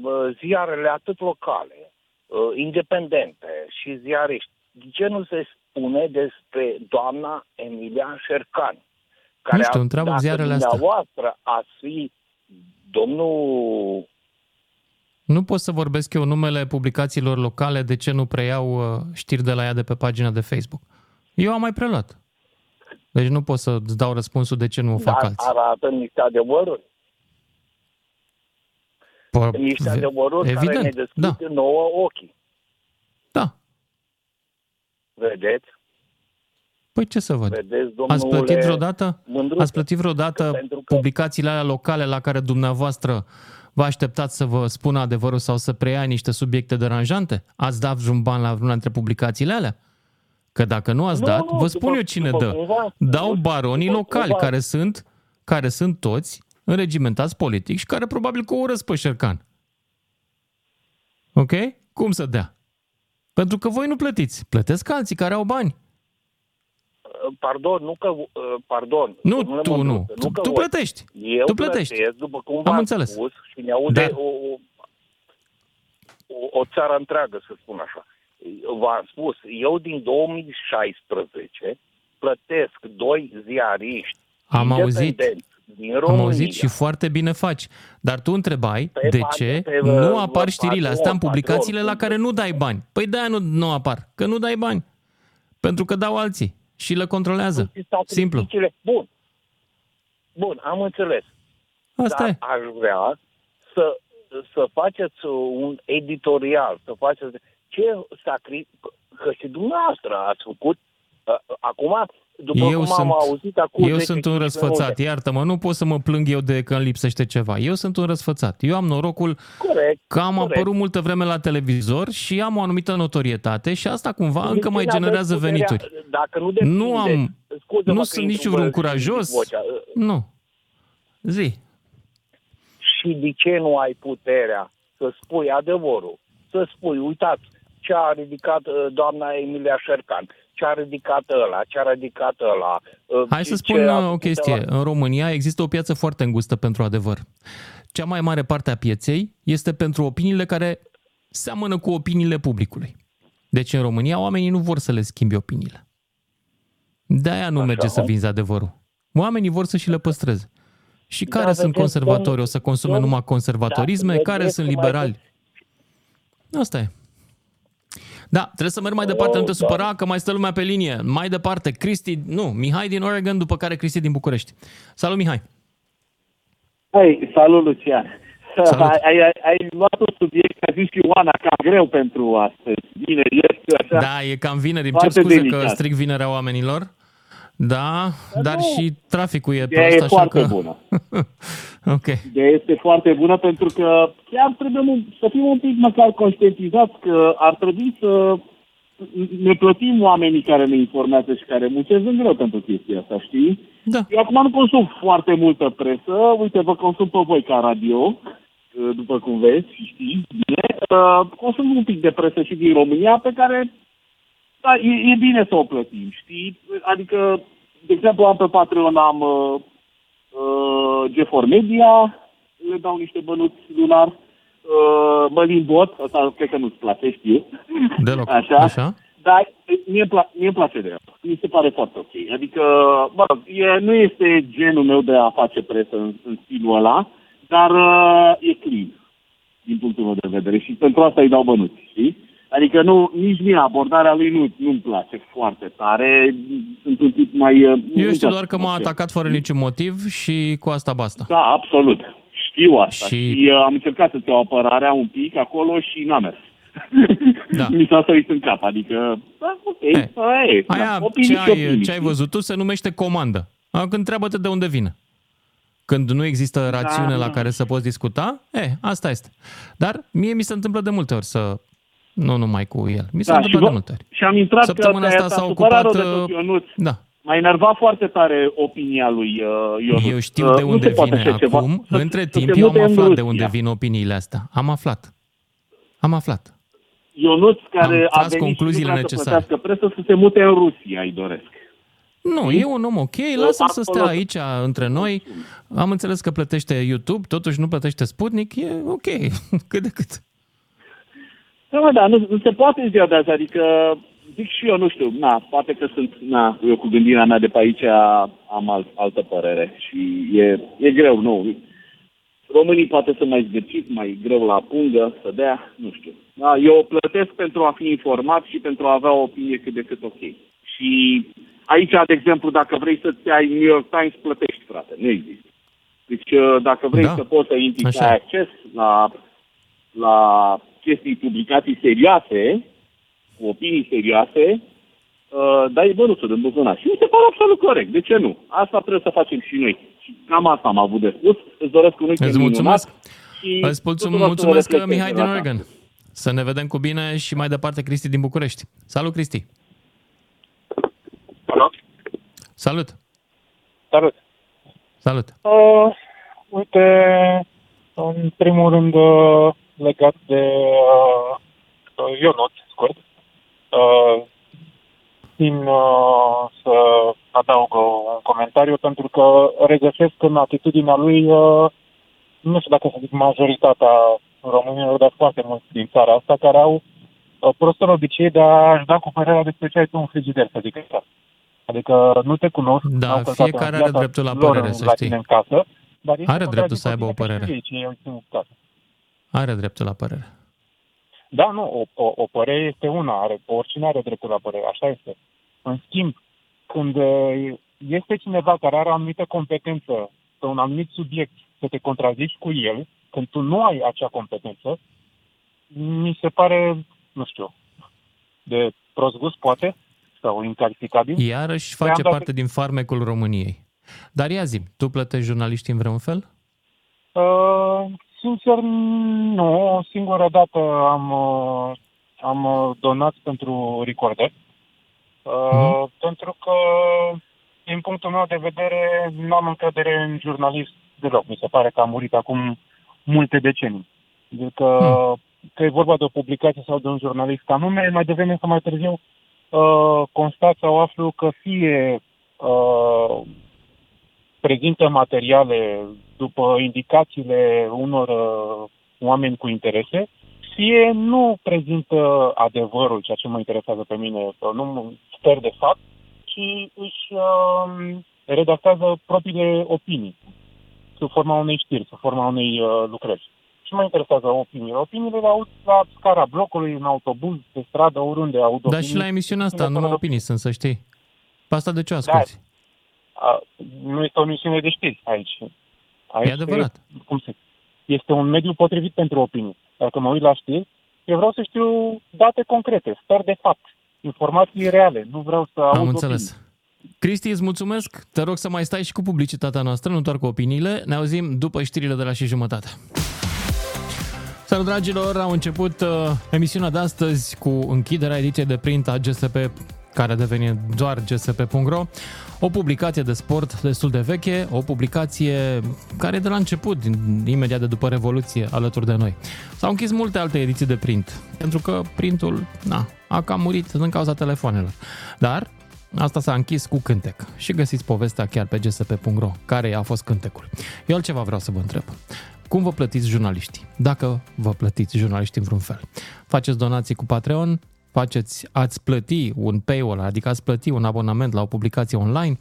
uh, ziarele atât locale, uh, independente și ziariști, de ce nu se spune despre doamna Emilia Șercan? Care Nu știu, a- întreabă dacă ziarele astea. dumneavoastră ați fi domnul Nu pot să vorbesc eu numele publicațiilor locale de ce nu preiau uh, știri de la ea de pe pagina de Facebook. Eu am mai preluat. Deci nu pot să-ți dau răspunsul de ce nu o fac dar alții. arată niște adevăruri. Po- Niște ve- adevăruri care ne Evident, deschid da. nouă ochii. Da. Vedeți? Păi ce să văd? Vedeți, domnule Ați plătit vreodată? Mândruță? Ați plătit vreodată Pentru că- publicațiile alea locale la care dumneavoastră vă așteptați să vă spună adevărul sau să preia niște subiecte deranjante? Ați dat vreun ban la vreuna dintre publicațiile alea? Că dacă nu ați Nu, dat, nu, vă spun după- eu cine după dă. cum v-am Dau spus, baronii după cum locali v-am- care sunt, care sunt toți înregimentați politic și care probabil că o urăsc pe Șercan. Ok? Cum să dea? Pentru că voi nu plătiți. Plătesc alții care au bani. Pardon, nu că... uh, Pardon. Nu, domnule tu nu. Mândruță, Tu- că tu voi- plătești. Eu Tu plătești. plătesc, după cum Am v-am înțeles. spus și ne aude Dar- o, o, o, o țară întreagă, să spun așa. V-am spus, eu din 2016 plătesc doi ziariști Am auzit. Independenți din România. Am auzit și foarte bine faci. Dar tu întrebai Pe de pa- ce pe, nu uh, apar știrile astea în patron, publicațiile patron. la care nu dai bani. Păi de-aia nu, nu apar. Că nu dai bani. Pentru că dau alții și le controlează. Simplu. Statisticile- Bun. Bun, am înțeles. Asta Dar e. aș vrea să, să faceți un editorial, să faceți ce sacri... Că și dumneavoastră ați făcut uh, acum, după Eu cum sunt, am auzit acum eu 10, sunt un 15 răsfățat, minute. iartă-mă, nu pot să mă plâng eu de că îmi lipsește ceva. Eu sunt un răsfățat. Eu am norocul Corect, că am corect. apărut multă vreme la televizor și am o anumită notorietate și asta cumva Din încă mai cine generează aveți puterea- venituri. Dacă nu depinde, Nu am, scuze-mă nu că sunt intru, nici bă, vreun și curajos. vocea. Nu. Zi. și de ce nu ai puterea să spui adevărul? Să spui, uitați, ce a ridicat uh, doamna Emilia Șercan, ce a ridicat ăla, ce a ridicat ăla. uh, Hai ce- să ce spun a uh, o făcut chestie. ăla. În România există o piață foarte îngustă pentru adevăr. Cea mai mare parte a pieței este pentru opiniile care seamănă cu opiniile publicului. Deci în România oamenii nu vor să le schimbi opiniile. De-aia nu Așa, merge să om. vinzi adevărul. Oamenii vor să și le păstreze. Și Da, care sunt vedeți, conservatori? domnul- O să consume domnul- numai conservatorisme? da, care vedeți sunt cum ai liberali? Asta e. Da, trebuie să merg mai departe, nu te Oh, supăra că mai stă lumea pe linie. Mai departe, Cristi, nu, Mihai din Oregon, după care Cristi din București. Salut, Mihai! Hai, salut, Lucian. Salut. Ai, ai, ai, ai luat un subiect, a zis și Ioana, cam greu pentru astăzi. Bine, este așa. Da, e cam vineri, îmi cer Foarte scuze delicat. că stric vinerea oamenilor. Da, dar și traficul e Ideea prost, e așa foarte că... bună. ok. Ideea este foarte bună pentru că chiar trebuie un- să fim un pic măcar conștientizați că ar trebui să ne plătim oamenii care ne informează și care muncesc în greu pentru chestia asta, știi? Da. Eu acum nu consum foarte multă presă, uite, vă consum pe voi ca radio, după cum vezi, știi, bine. Uh, Consum un pic de presă și din România pe care da, e, e bine să o plătim, știi? Adică, de exemplu, am pe Patreon, am uh, uh, GeFor Media, le dau niște bănuți lunar, uh, Mălin Bot, ăsta cred că nu-ți place, știu. Deloc. Așa. Așa? Dar mie îmi, pla- mie îmi place de asta. Mi se pare foarte ok. Adică, mă rog, e, nu este genul meu de a face presă în, în stilul ăla, dar uh, e clean, din punctul meu de vedere. Și pentru asta îi dau bănuți, știi? Adică nu, nici mie abordarea lui nu, nu-mi place foarte tare. Sunt un tip mai... uh, Eu nu-mi știu place doar că m-a foarte. atacat fără niciun motiv și cu asta basta. Da, absolut. Știu asta. Și- Și, și uh, am încercat să-ți iau apărarea un pic acolo și n-a mers. Da. Mi s-a sărit în cap, adică, da, ok, Eh, aia e. Aia, da, opinii ce și ai, opinii, ce ai știi? văzut tu se numește comandă. A, Când întreabă-te de unde vine. Când nu există rațiune Da, la da. care să poți discuta, e, asta este. Dar mie mi se întâmplă de multe ori să... Nu numai cu el. Mi s-a Da, și, întâmplat vă, de multe ori. și am intrat Săptămâna că asta te-a s-a supărat ocupat, rău de tot uh, Ionuț. Da. M-a enervat foarte tare opinia lui uh, Ionuț. Eu știu Uh, de nu unde se poate vine așa ceva. acum. Să- Între să timp, se eu am mute în aflat de Rusia. unde vin opiniile astea. Am aflat. Am aflat. Ionuț care Am a tras venit concluziile și nu vrea necesare. să plătească presă să se mute în Rusia, îi doresc. Nu, e un om ok, lasă-l să stea aici între noi. Am înțeles că plătește YouTube, totuși nu plătește Sputnik, e ok, cât de cât. Da, mă, da, nu, nu se poate în ziua de azi, adică zic și eu, nu știu, na, poate că sunt, na, eu cu gândirea mea de pe aici am alt, altă părere și e, e greu, nu. Românii poate să mai zgârciți, mai greu la pungă, să dea, nu știu. Da, eu plătesc pentru a fi informat și pentru a avea o opinie cât de cât ok. Și aici, de exemplu, dacă vrei să-ți ai New York Times, plătești, frate, nu există. Deci uh, dacă vrei Da. să poți să intri să Așa. ai acces la, la chestii, publicații serioase, cu opinii serioase, uh, dai bănuțul în buzunar. Și mi se pare absolut corect. De ce nu? Asta trebuie să facem și noi. Și cam asta am avut de spus. Îți doresc un weekend Îți mulțumesc. minunat și Îți mulțum- tuturor să vă mulțumesc, reflecteze Mihai din la asta. Oregon. Să ne vedem cu bine și mai departe Cristi din București. Salut, Cristi! Salut! Salut! Salut! Salut! Uh, uite, în primul rând, uh, legat de uh, uh, Ionut, scurt, uh, țin uh, să adaug un comentariu pentru că regăsesc în atitudinea lui, uh, nu știu dacă să zic majoritatea românilor, dar foarte mulți din țara asta, care au uh, prostul obicei de a-și da cu părerea despre ce ai tu în frigider, să zic așa. Adică nu te cunosc. Da, n-au călcat fiecare în are viața dreptul la lor părere, în- să la știi. tine în casă, dar ei Are se dreptul să contrazic aibă o pe tine că părere. și ei ce ei țin în casă. Are dreptul la părere. Da, nu, o, o, o părere este una, are, oricine are dreptul la părere, așa este. În schimb, când uh, este cineva care are o anumită competență pe un anumit subiect, să te contrazici cu el, când tu nu ai acea competență, mi se pare, nu știu, de prost gust, poate, sau incalificabil. Iarăși Păi face am dat- parte din farmecul României. Dar ia zi, tu plătești jurnaliștii în vreun fel? Uh, sincer, nu. O singură dată am, uh, am uh, donat pentru Recorder. Uh, Pentru că, din punctul meu de vedere, nu am încredere în jurnalist deloc. Mi se pare că a murit acum multe decenii. Adică, că e vorba de o publicație sau de un jurnalist anume, mai devreme sau mai târziu, uh, constat sau aflu că fie uh, prezintă materiale după indicațiile unor uh, oameni cu interese, fie nu prezintă adevărul, ceea ce mă interesează pe mine, că nu sper de fapt, ci își uh, redactează propriile opinii sub forma unei știri, sub forma unei uh, lucrări. Ce mă interesează opiniile? Opiniile le aud la scara blocului, în autobuz, pe stradă, oriunde aud Dar opinii. și la emisiunea asta, Sunt numai de opinii sunt, să știi. Pe asta de ce o asculti? A, nu este o misiune de știri aici. aici E adevărat. Cum se, este un mediu potrivit pentru opinii. Dacă mă uit la știri, eu vreau să știu date concrete, sper de fapt, informații reale. Nu vreau să aud Am înțeles. opinii. Cristi, îți mulțumesc. Te rog să mai stai și cu publicitatea noastră, nu doar cu opiniile. Ne auzim după știrile de la și jumătate. Salut, dragilor! Au început uh, emisiunea de astăzi cu închiderea ediției de print a GSP, care a devenit doar gsp.ro, o publicație de sport destul de veche, o publicație care e de la început, din- imediat de după Revoluție, alături de noi. S-au închis multe alte ediții de print, pentru că printul na, a cam murit din cauza telefonelor. Dar Asta s-a închis cu cântec și găsiți povestea chiar pe gsp.ro, care a fost cântecul. Eu altceva vreau să vă întreb. Cum vă plătiți jurnaliștii? Dacă vă plătiți jurnaliștii în vreun fel. Faceți donații cu Patreon, faceți, ați plăti un paywall, adică ați plăti un abonament la o publicație online,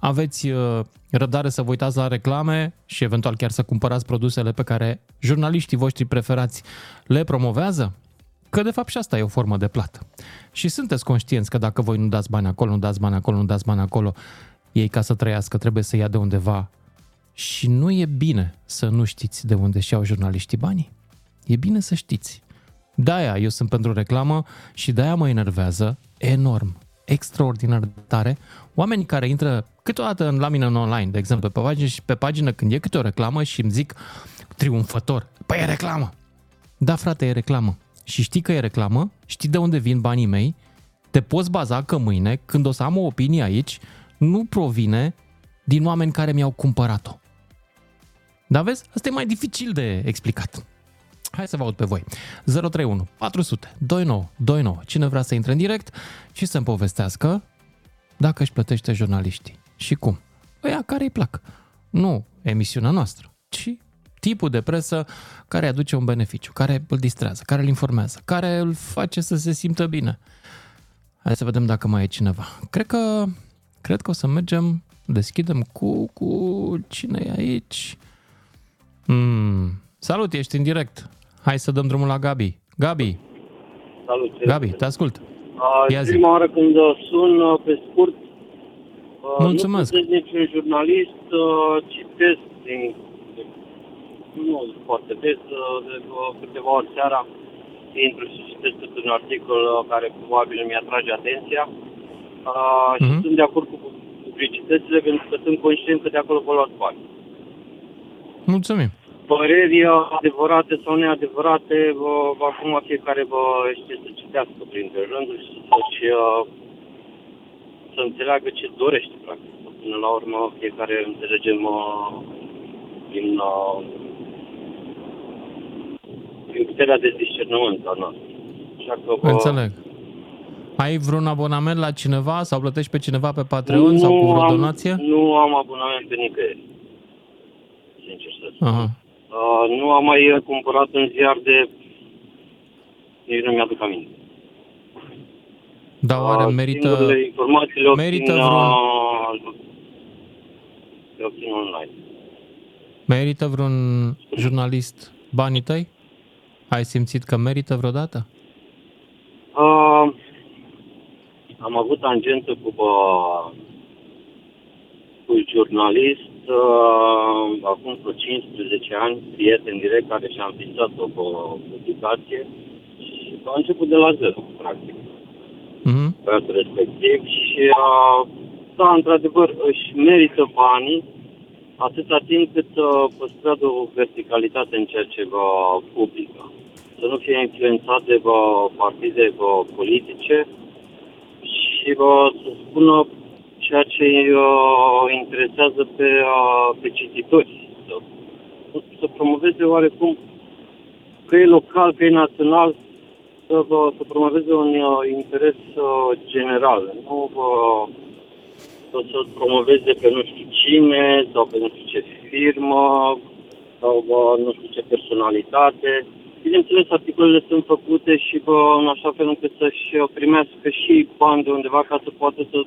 aveți uh, răbdare să vă uitați la reclame și eventual chiar să cumpărați produsele pe care jurnaliștii voștri preferați le promovează? Că de fapt și asta e o formă de plată. Și sunteți conștienți că dacă voi nu dați bani acolo, nu dați bani acolo, nu dați bani acolo, ei ca să trăiască trebuie să ia de undeva. Și nu e bine să nu știți de unde și-au jurnaliștii banii. E bine să știți. De-aia eu sunt pentru reclamă și de-aia mă enervează enorm, extraordinar de tare, oameni care intră câteodată în la mine în online, de exemplu, pe pagină și pe pagină când e câte o reclamă și îmi zic triumfător, păi e reclamă. Da, frate, e reclamă. Și știi că e reclamă, știi de unde vin banii mei, te poți baza că mâine, când o să am o opinie aici, nu provine din oameni care mi-au cumpărat-o. Dar vezi, asta e mai dificil de explicat. Hai să vă aud pe voi. 031 400 29 29. Cine vrea să intre în direct și să-mi povestească dacă își plătește jurnaliștii. Și cum? Ăia care îi plac. Nu emisiunea noastră, ci tipul de presă care aduce un beneficiu, care îl distrează, care îl informează, care îl face să se simtă bine. Hai să vedem dacă mai e cineva. Cred că, cred că o să mergem, deschidem cu, cu cine e aici. Mm. Salut, ești în direct. Hai să dăm drumul la Gabi. Gabi, Salut. Gabi, te ascult. Uh, Ia zi. prima oară când uh, sun, uh, pe scurt, uh, Mulțumesc. nu sunt niciun jurnalist, uh, citesc din, de, nu foarte des, uh, de uh, câteva ori seara, intru și citesc câte un articol uh, care probabil mi atrage atenția. Uh, și Mhm. sunt de acord cu publicitățile pentru că sunt conștient că de acolo vă luați bani. Mulțumim. Păreri uh, adevărate sau neadevărate, vă, vă acum fiecare vă știe să citească printre rânduri și să-și, uh, să înțeleagă ce dorește, practic. Până la urmă, fiecare înțelegem uh, din, uh, din puterea de discernământ a noastră. Așa că vă, Înțeleg. Ai vreun abonament la cineva sau plătești pe cineva pe Patreon sau cu vreo am, donație? Nu am abonament pe nicăieri. Sincer să spun. Aha. Uh, nu am mai uh, cumpărat în ziar de... Nici nu mi-aduc aminte. Dar oare Uh, merită... singurele informații le obțin, merită uh, vreun- le obțin online. Merită vreun jurnalist banii tăi? Ai simțit că merită vreodată? Uh, am avut tangență cu, uh, cu un jurnalist uh, acum vreo 15 ani, prieten direct, care și-a înființat o uh, publicație și a început de la zero, practic. Mhm. băiatul respectiv și uh, da, într-adevăr își merită banii atâta timp cât uh, păstrează o verticalitate în ceea ce va publică. Să nu fie influențat de uh, partide uh, politice și uh, să spună ceea ce îi uh, interesează pe, uh, pe cititori. Să, să promoveze oarecum că e local, că e național, să, vă, să promoveze un uh, interes uh, general. Nu uh, să, să promoveze pe nu știu cine sau pe nu știu ce firmă sau uh, nu știu ce personalitate. Bineînțeles, articolele sunt făcute și bă, în așa fel încât să-și uh, primească și bani de undeva ca să poată să, uh,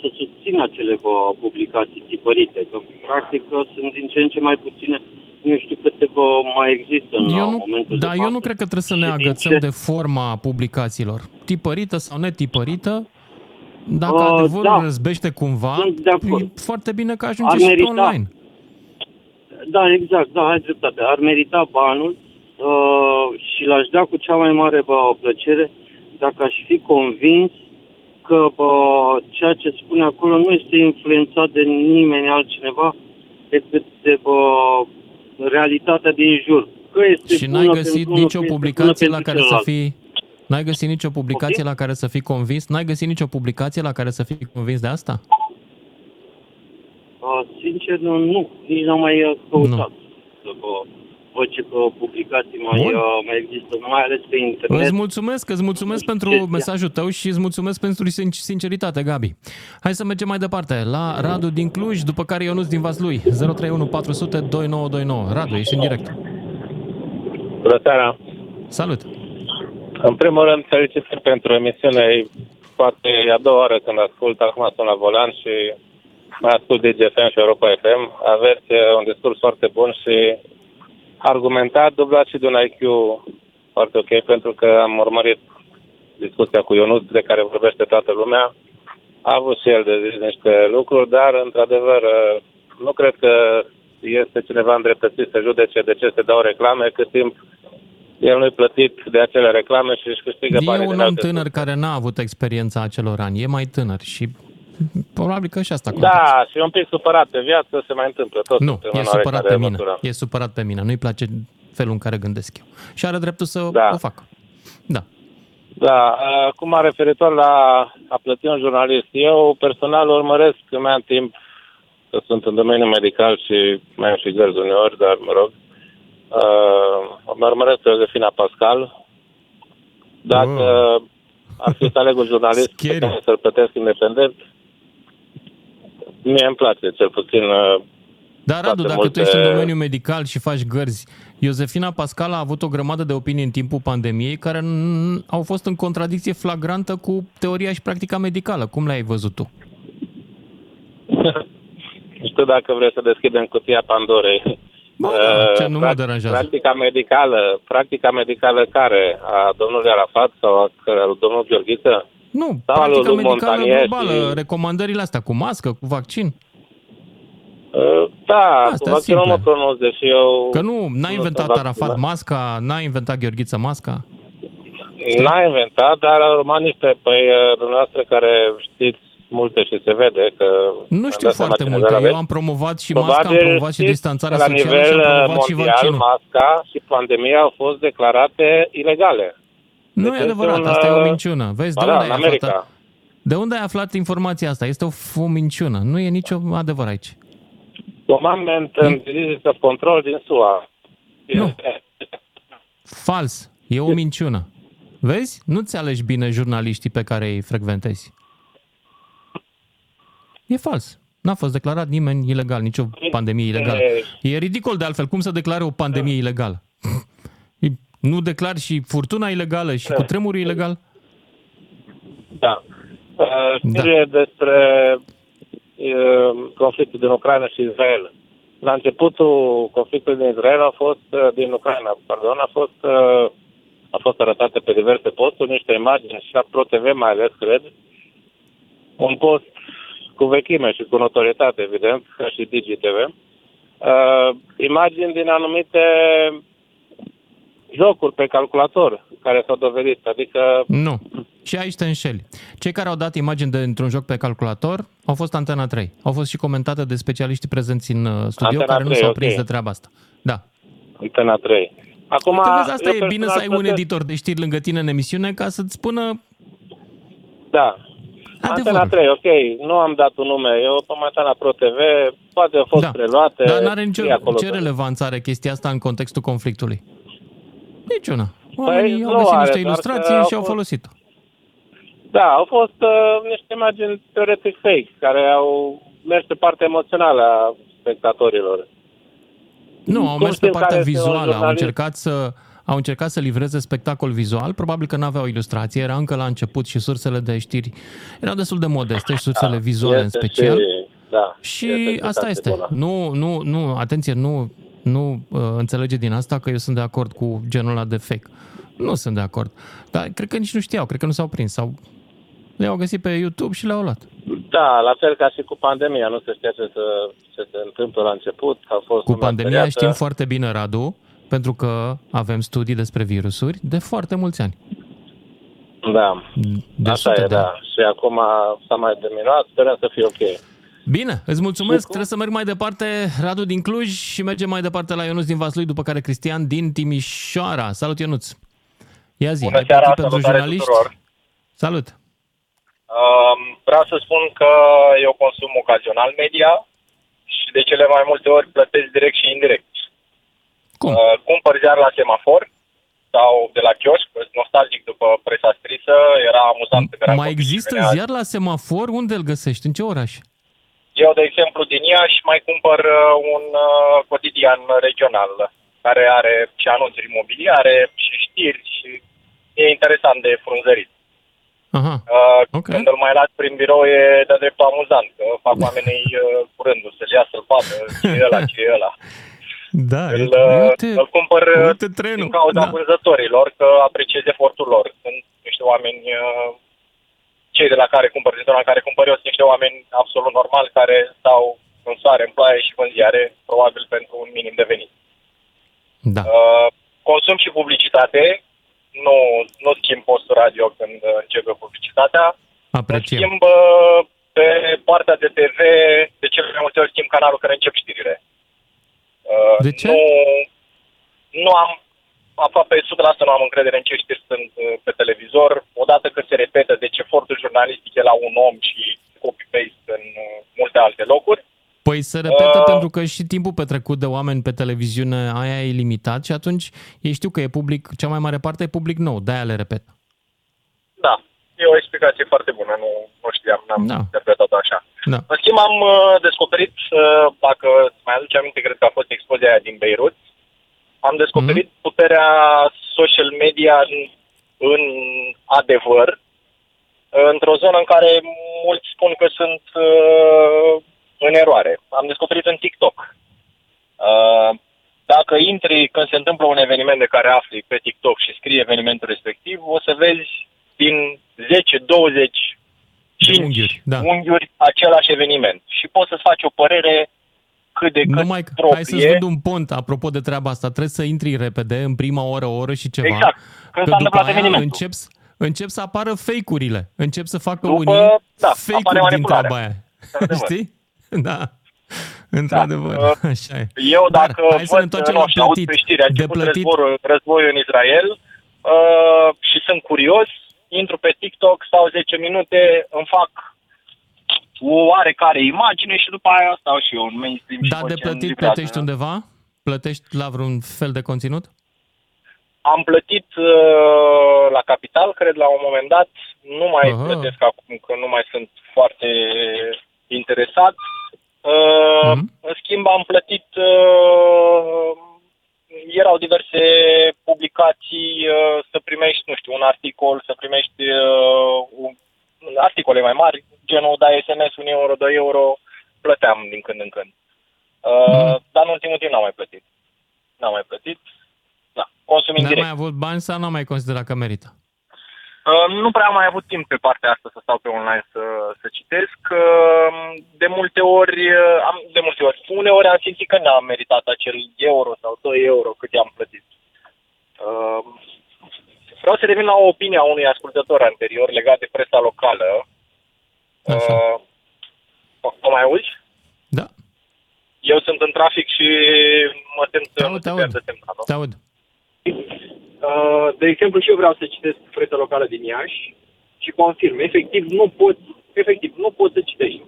să susțină acele bă, publicații tipărite. Că, practic, uh, sunt din ce în ce mai puține nu știu câte bă, mai există în Eu uh, nu, momentul da, de eu față. nu cred că trebuie să ne Și din agățăm ce- de forma publicațiilor. Tipărită sau netipărită, dacă Uh, adevărul da. răzbește cumva, Sunt de acord. e foarte bine că ajunge Ar și pe merita. online. Da, exact, da, ai dreptate. Ar merita banul uh, și l-aș da cu cea mai mare bă, plăcere dacă aș fi convins că bă, ceea ce spune acolo nu este influențat de nimeni altcineva decât de bă, realitatea din jur. Că este Și bună n-ai găsit pentru unul, nicio că este publicație bună la pentru care să celălalt. fii... N-ai găsit nicio publicație la care să fii convins? N-ai găsit nicio publicație la care să fii convins de asta? Uh, sincer, nu, nu, nici n-am mai uh, căutat. Să vă văd ce uh, publicații mai, Bun. uh, mai există, mai ales pe internet. Îți mulțumesc, îți mulțumesc pentru mesajul tău și îți mulțumesc pentru sin- sinceritate, Gabi. Hai să mergem mai departe la Radu din Cluj, după care Ionuț din Vaslui. 031 400 2929. Radu, ești în direct. Bună seara! Salut! În primul rând, felicitări pentru emisiune. E Poate e a doua oară când ascult, acum sunt la volan și mai ascult DGFM și Europa FM. Aveți uh, un discurs foarte bun și argumentat, dublat și de un IQ foarte ok, pentru că am urmărit discuția cu Ionut, de care vorbește toată lumea. A avut și el de zis niște lucruri, dar, într-adevăr, uh, nu cred că este cineva îndreptățit să judece de ce se dau reclame, cât timp el nu-i plătit de acele reclame și își câștigă E banii un din om alte tânăr care n-a avut experiența acelor ani, e mai tânăr și probabil că și asta contează. Da, și e un pic supărat pe viață, se mai întâmplă tot. Nu, suntem e în supărat oarecare pe mine. măsură. E supărat pe mine. Nu-i place felul în care gândesc eu. Și are dreptul să Da. o facă. Da. Da, acum referitor la a plăti un jurnalist, eu personal urmăresc că mai am timp că sunt în domeniul medical și mai am și gărzi uneori, dar mă rog. Uh, mă urmăresc pe Josefina Pascal. Dacă ar fi să aleg un jurnalist pe care să-l plătesc independent, Mie îmi place, cel puțin... uh, Dar, Radu, foarte dacă multe- tu ești în domeniul medical și faci gărzi, Iosefina Pascal a avut o grămadă de opinii în timpul pandemiei care n- au fost în contradicție flagrantă cu teoria și practica medicală. Cum le-ai văzut tu? Nu știu dacă vreți să deschidem cutia Pandorei. Bă, Uh, da, ce nu mă prac- deranjează. Practica medicală, practica medicală care? A domnului Arafat sau a a domnului Gheorghiță? Nu, Sau al practica lui medicală Montagnier globală, și- recomandările astea cu mască, cu vaccin. Uh, Da, Astea cu vaccinul simple. mă pronunț, deși eu... Că nu, n-a nu inventat sunt Arafat vaccinat. masca, n-a inventat Gheorghiță masca. N-a inventat, dar au rămas niște, păi, uh, dumneavoastră care știți multe și se vede că... Nu știu dați seama foarte cine multe. aveți. Eu am promovat și masca, am Probabil promovat și știți distanțarea că la socială nivel și am uh, promovat și mondial, vaccinul. masca și pandemia au fost declarate ilegale. Nu Deci e este adevărat, un, asta e o uh, minciună. Vezi, de ba da, unde în ai aflat? America. De unde ai aflat informația asta? Este o, f- o minciună. Nu e nicio adevăr aici. Commandment and Disease of Control din SUA. Nu. Fals. E o minciună. Vezi? Nu-ți alegi bine jurnaliștii pe care îi frecventezi. E fals. N-a fost declarat nimeni ilegal, nicio pandemie ilegală. E ridicol de altfel. Cum să declare o pandemie ilegală? Nu declar și furtuna ilegală și cu tremurul ilegal? Da. Uh, Știre despre uh, conflictul din Ucraina și Israel. La începutul conflictului din Israel a fost, uh, din Ucraina, pardon, a fost, uh, a fost arătate pe diverse posturi niște imagini și la ProTV mai ales, cred, un post cu vechime și cu notorietate, evident, ca și DigiTV, uh, imagini din anumite jocuri pe calculator care s-au dovedit, adică Nu. Și aici te înșeli. Cei care au dat imagini de, într-un joc pe calculator au fost Antena 3. Au fost și comentate de specialiștii prezenți în uh, studio Antena care nu 3, s-au ok. prins de treaba asta. Da. Antena 3. Acum, Uite, vezi, asta eu e bine să ai personal un plătesc- editor de știri lângă tine în emisiune ca să-ți spună Da. Antena 3, ok, nu am dat un nume, eu am uitat la ProTV, poate au fost Da. preluate. Dar n-are nicio scrie acolo ce pe- relevanță are chestia asta în contextul conflictului. Niciuna. Păi, Oamenii au nu găsit are, niște doar ilustrații că au și au fost- folosit-o. Da, au fost uh, niște imagini teoretic fake, care au mers pe partea emoțională a spectatorilor. Nu, au Cum mers pe știm partea care este un vizuală, au jurnalist? încercat să au încercat să livreze spectacol vizual, probabil că n-aveau ilustrație, era încă la început și sursele de știri erau destul de modeste și sursele vizuale în Este special. Și, da, Și este asta explicație este. bună. Nu, nu, nu, atenție, nu, nu uh, înțelege din asta că eu sunt de acord cu genul ăla de fake. Nu sunt de acord. Dar cred că nici nu știau, cred că nu s-au prins. Sau le-au găsit pe YouTube și le-au luat. Da, la fel ca și cu pandemia, nu se știa ce, să, ce se întâmplă la început. A fost Cu lumea pandemia speriată. știm foarte bine, Radu, pentru că avem studii despre virusuri de foarte mulți ani. Da, De așa sute e, de da. ani. Și acum s-a mai diminuat, sperăm să fie ok. Bine, îți mulțumesc. Trebuie să merg mai departe, Radu din Cluj și mergem mai departe la Ionuț din Vaslui, după care Cristian din Timișoara. Salut, Ionuț! Ia zi, Bună ai seara, plătit pentru salutare jurnaliști? tuturor. Salut! Um, vreau să spun că eu consum ocazional media și de cele mai multe ori plătesc direct și indirect. Cum? Uh, cumpăr ziar la semafor sau de la chioșc, sunt nostalgic după presa scrisă, era amuzant când eram Mai copil și există venea- ziar la semafor? Unde îl găsești? În ce oraș? Eu, de exemplu, din Iași mai cumpăr uh, un uh, cotidian regional care are și anunțuri imobiliare și știri și e interesant de frunzărit. Aha. Uh, okay. Când îl mai las prin birou e de dreptul amuzant, că fac oamenii uh, cu rândul să-l ia să-l vadă, ce e ăla, ce e ăla. Da, Îl, uite, uh, uite, îl cumpăr uh, uite trenul. din cauza Da. vânzătorilor, că apreciez efortul lor. Sunt niște oameni, uh, cei de la care cumpăr, din zona în care cumpăr eu, sunt niște oameni absolut normali care stau în soare, în ploaie și vând ziare, probabil pentru un minim de venit. Da. Uh, consum și publicitate, nu, nu schimb postul radio când uh, începe publicitatea. Apreciem. Schimb uh, pe partea de TV, de cele mai multe ori schimb canalul când încep știrile. Uh, De ce? Nu, nu am, aproape 100% nu am încredere în ce știri sunt uh, pe televizor. Odată că se repetă, deci efortul jurnalistic e la un om și copy-paste în uh, multe alte locuri. Păi se repetă Uh, pentru că și timpul petrecut de oameni pe televiziune aia e limitat și atunci ei știu că e public, cea mai mare parte e public nou, de-aia le repetă. Da, e o explicație foarte bună, nu, nu știam, n-am Da. interpretat-o așa. Da. În schimb, am uh, descoperit, uh, dacă îți mai aduce aminte, cred că a fost explozia aia din Beirut, am descoperit Mhm. mm-hmm. puterea social media în, în adevăr, într-o zonă în care mulți spun că sunt uh, în eroare. Am descoperit în TikTok. Uh, dacă intri când se întâmplă un eveniment de care afli pe TikTok și scrii evenimentul respectiv, o să vezi din 10, 20, 5 unghiuri, da. unghiuri același eveniment. Și poți să-ți faci o părere cât de cât Numai că, proprie. hai să-ți vând un pont apropo de treaba asta. Trebuie să intri repede, în prima oră, o oră și ceva. Exact. Când că s-a după întâmplat aia evenimentul. încep, s- încep să apară fake-urile. Încep să facă După- unii da, apare fake-uri din manipularea. treaba aia. Într-adevăr. Știi? Da. Într-adevăr, Da. așa e. Eu Dar dacă hai să ne văd, întoarcem nu la știu, aud plătit. pe știri, a De început plătit. războiul, războiul în Israel uh, și sunt curios, intru pe TikTok, stau 10 minute, îmi fac o oarecare imagine și după aia stau și eu în mainstream și Dar văd de ce îmi plătit livrează. plătești undeva? Plătești la vreun fel de conținut? Am plătit uh, la capital, cred, la un moment dat. Nu mai Aha. plătesc acum, că nu mai sunt foarte interesat. Uh, Mhm. În schimb, am plătit... Uh, erau diverse publicații uh, să primești, nu știu, un articol, să primești uh, un, articole mai mari, genul dai SMS, un euro, 2 euro, plăteam din când în când. Uh, Dar în ultimul timp n-am mai plătit. N-am mai plătit. Da, consum N-ai indirect. mai avut bani sau n-am mai considerat că merită? Uh, nu prea am mai avut timp pe partea asta să stau pe online să, să citesc. Uh, de multe ori, uh, am, de multe ori, uneori am simțit că n-am meritat acel euro sau 2 euro cât i-am plătit. Uh, vreau să revin la o opinie a unui ascultător anterior legat de presa locală. Uh, o, o mai auzi? Da. Eu sunt în trafic și mă tem să nu se pierdă semnalul. Te aud. Uh, de exemplu, și eu vreau să citesc presa locală din Iași și confirm. Efectiv, nu poți, efectiv, nu poți să citești.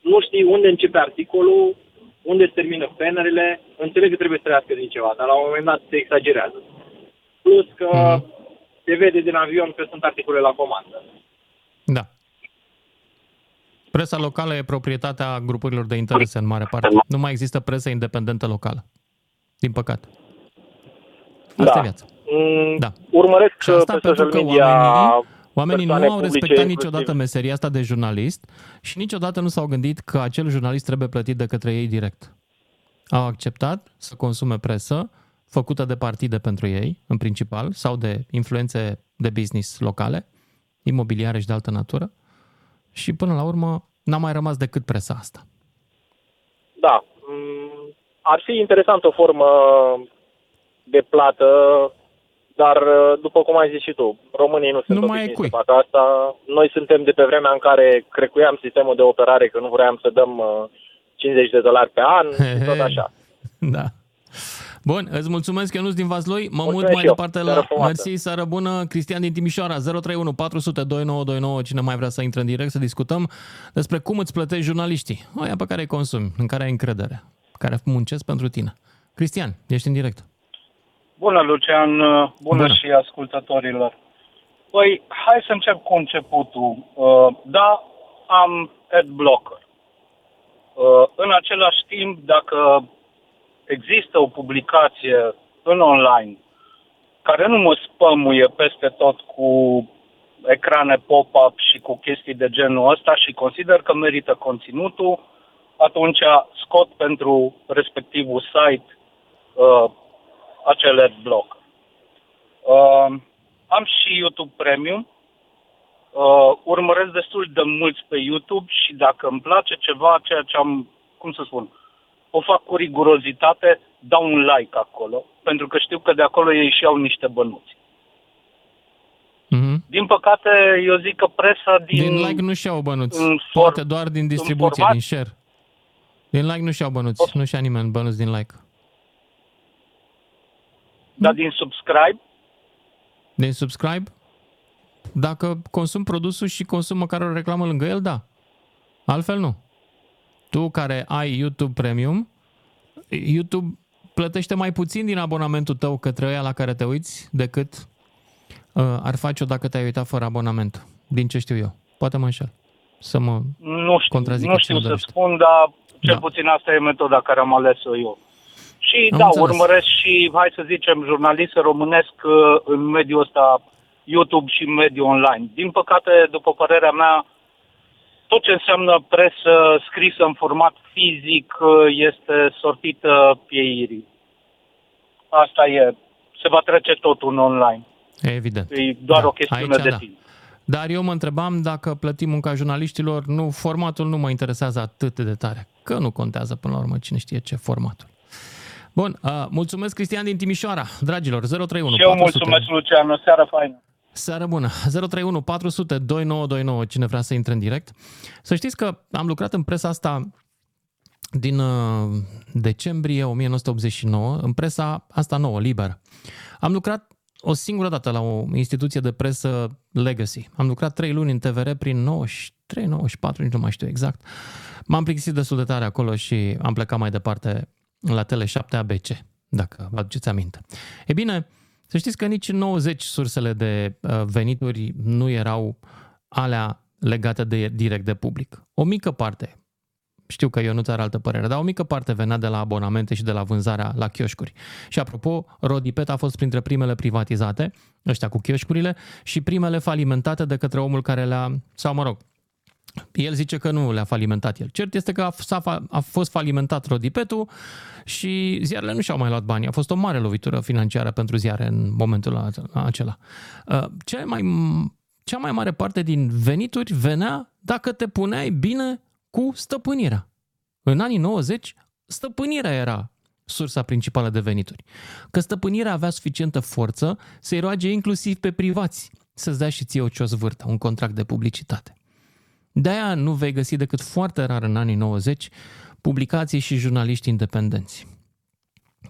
Nu știi unde începe articolul, unde se termină penerele, înțeleg că trebuie să trăiască din ceva, dar la un moment dat se exagerează. Plus că Mhm. Se vede din avion că sunt articole la comandă. Da. Presa locală e proprietatea grupurilor de interese în mare parte. Nu mai există presă independentă locală. Din păcate. Asta Da. e viața. Mm, Da. Urmăresc Și asta pe pentru social că media oamenii, oamenii nu persoane au publice, respectat inclusiv- niciodată meseria asta de jurnalist și niciodată nu s-au gândit că acel jurnalist trebuie plătit de către ei direct. Au acceptat să consume presă făcută de partide pentru ei, în principal, sau de influențe de business locale, imobiliare și de altă natură, și până la urmă n-a mai rămas decât presa asta. Da. Mm, Ar fi interesant o formă de plată, dar, după cum ai zis și tu, românii nu sunt Nu mai e obișnuiți cui. să facă asta. Noi suntem de pe vremea în care crecuiam sistemul de operare, că nu vroiam să dăm uh, 50 de dolari pe an și tot așa. Da. Bun, îți mulțumesc, Ionuț din Vaslui. Mă mut Mulțumesc mai și eu. departe Seară la frumoasă. Mersi, seară bună. Cristian din Timișoara, 031 400 2929. Cine mai vrea să intre în direct să discutăm despre cum îți plătești jurnaliștii, aia pe care îi consumi, în care ai încredere, care muncesc pentru tine. Cristian, ești în direct. Bună, Lucian, bună, bună. și ascultătorilor. Păi, hai să încep cu începutul. Uh, da, am adblocker. Uh, în același timp, dacă există o publicație în online care nu mă spămuie peste tot cu ecrane pop-up și cu chestii de genul ăsta și consider că merită conținutul, atunci scot pentru respectivul site uh, acel adblock. Uh, am și YouTube Premium. Uh, urmăresc destul de mulți pe YouTube și dacă îmi place ceva, ceea ce am, cum să spun, o fac cu rigurozitate, dau un like acolo, pentru că știu că de acolo ei și au niște bănuți. Mhm. Din păcate, eu zic că presa din... Din like nu și-au bănuți, în poate doar din distribuție, format- din share. Din like nu și-au bănuți, nu și-a nimeni bănuți din like. Dar din subscribe, Din subscribe? Dacă consum produsul și consum măcar o reclamă lângă el, da. Altfel nu. Tu care ai YouTube Premium, YouTube plătește mai puțin din abonamentul tău către ăia la care te uiți decât uh, ar face-o dacă te-ai uitat fără abonament. Din ce știu eu. Poate mă înșel. să mă Nu știu, contrazic nu știu să spun, dar cel Da. puțin asta e metoda care am ales-o eu. Și Am da, înțeles. urmăresc și, hai să zicem, jurnalist românesc uh, în mediul ăsta YouTube și în mediul online. Din păcate, după părerea mea, tot ce înseamnă presă scrisă în format fizic uh, este sortită pieirii. Asta e. Se va trece totul în online. Evident. E doar o chestiune Aici de da. timp. Dar eu mă întrebam dacă plătim munca jurnaliștilor, nu, formatul nu mă interesează atât de tare. Că nu contează până la urmă cine știe ce formatul. Bun, uh, mulțumesc Cristian din Timișoara. Dragilor, 031 Și eu 400. mulțumesc, Lucian. O seară faină. Seară bună! 031 400 2929, cine vrea să intre în direct. Să știți că am lucrat în presa asta din uh, decembrie 1989, în presa asta nouă, liberă. Am lucrat o singură dată la o instituție de presă legacy. Am lucrat trei luni în TVR prin 93, 94, nici nu mai știu exact. M-am plictisit destul de tare acolo și am plecat mai departe la Tele7 ABC, dacă vă aduceți aminte. E bine, să știți că nici în 90 sursele de uh, venituri nu erau alea legate de direct de public. O mică parte, știu că eu nu are altă părere, dar o mică parte venea de la abonamente și de la vânzarea la chioșcuri. Și apropo, Rodipet a fost printre primele privatizate, ăștia cu chioșcurile, și primele falimentate de către omul care le-a, sau mă rog, el zice că nu le-a falimentat el. Cert este că a, s-a, fa- a fost falimentat Rodipetul și ziarele nu și-au mai luat bani. A fost o mare lovitură financiară pentru ziare în momentul a- acela. Uh, Cea mai, cea mai mare parte din venituri venea dacă te puneai bine cu stăpânirea. În anii 90, stăpânirea era sursa principală de venituri. Că stăpânirea avea suficientă forță să-i roage inclusiv pe privați să-ți dea și ție o ciosvârtă, un contract de publicitate. De-aia nu vei găsi decât foarte rar în anii 90 publicații și jurnaliști independenți.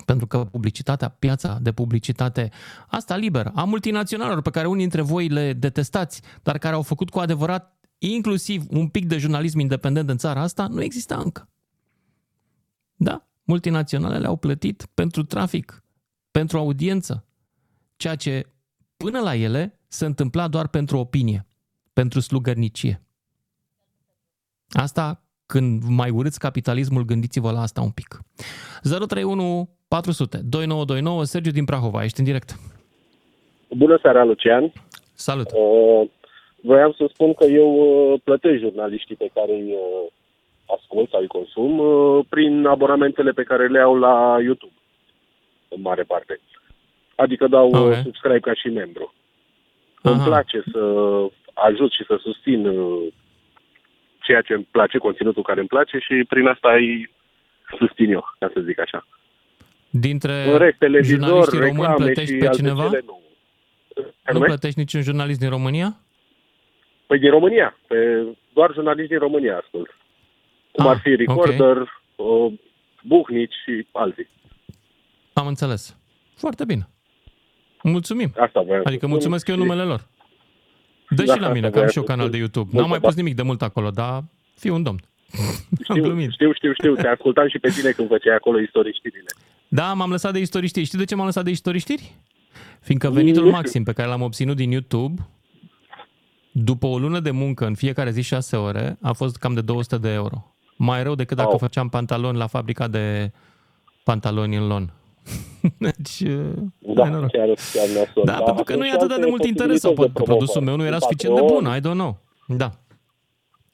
Pentru că publicitatea, piața de publicitate, asta liberă, a multinaționalelor pe care unii dintre voi le detestați, dar care au făcut cu adevărat inclusiv un pic de jurnalism independent în țara asta, nu exista încă. Da, multinaționalele au plătit pentru trafic, pentru audiență, ceea ce până la ele se întâmpla doar pentru opinie, pentru slugărnicie. Asta când mai urâți capitalismul, gândiți-vă la asta un pic. 031 400 2929, Sergiu din Prahova, ești în direct. Bună seara, Lucian. Salut. Uh, voiam să spun că eu uh, plătesc jurnaliștii pe care îi uh, ascult sau îi consum uh, prin abonamentele pe care le au la YouTube, în mare parte. Adică dau Ok. okay. subscribe ca și membru. Îmi place să ajut și să susțin uh, ceea ce îmi place, conținutul care îmi place și prin asta îi susțin eu, ca să zic așa. Dintre În rest, televizor, jurnaliștii români reclame plătești și pe alte cineva? cele nu. Nu Anume? plătești niciun jurnalist din România? Păi din România, pe, doar jurnaliști din România ascult. Cum Ah, ar fi Recorder, okay. Buhnici și alții. Am înțeles. Foarte bine. Mulțumim. Asta voiam să Adică spun mulțumesc eu și- numele lor. Dă Da, și la mine, asta că am voiam și eu să canal spun. de YouTube. Multă N-am mai bani. pus nimic de mult acolo, dar fiu un domn. Am Știu, glumit. știu, știu, știu, te ascultam și pe tine când făceai acolo istorii știrile. Da, m-am lăsat de istorii știri. Știi de ce m-am lăsat de istorii știri? Fiindcă Nu venitul știu. maxim pe care l-am obținut din YouTube, după o lună de muncă în fiecare zi 6 ore, a fost cam de 200 de euro. Mai rău decât dacă Au. făceam pantaloni la fabrica de pantaloni în lon. deci, Da, ai noroc. chiar, chiar nasol. Da, pentru că nu e atât de mult interes sau poate produsul meu nu era suficient de bun, I don't know. Da.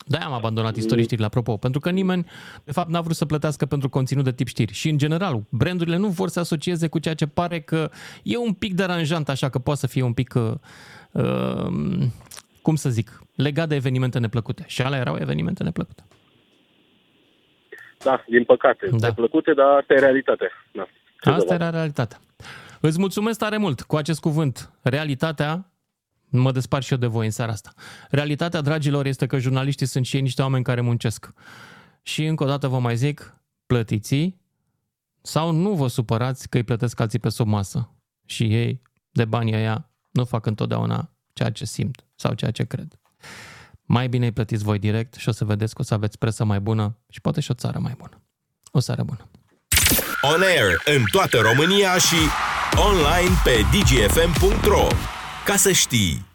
Da, am abandonat istorii știri, apropo, pentru că nimeni, de fapt, n-a vrut să plătească pentru conținut de tip știri. Și, în general, brandurile nu vor să asocieze cu ceea ce pare că e un pic deranjant, așa că poate să fie un pic, uh, uh, cum să zic, legat de evenimente neplăcute. Și alea erau evenimente neplăcute. Da, din păcate. Da. Neplăcute, dar asta e realitatea. Da. Ce să Asta fac? era realitatea. Îți mulțumesc tare mult cu acest cuvânt. Realitatea, mă despart și eu de voi în seara asta. Realitatea, dragilor, este că jurnaliștii sunt și ei niște oameni care muncesc. Și încă o dată vă mai zic, plătiți sau nu vă supărați că îi plătesc alții pe sub masă. Și ei, de banii aia, nu fac întotdeauna ceea ce simt sau ceea ce cred. Mai bine îi plătiți voi direct și o să vedeți că o să aveți presă mai bună și poate și o țară mai bună. O seară bună! On air în toată România și online pe dgfm.ro. Ca să știi!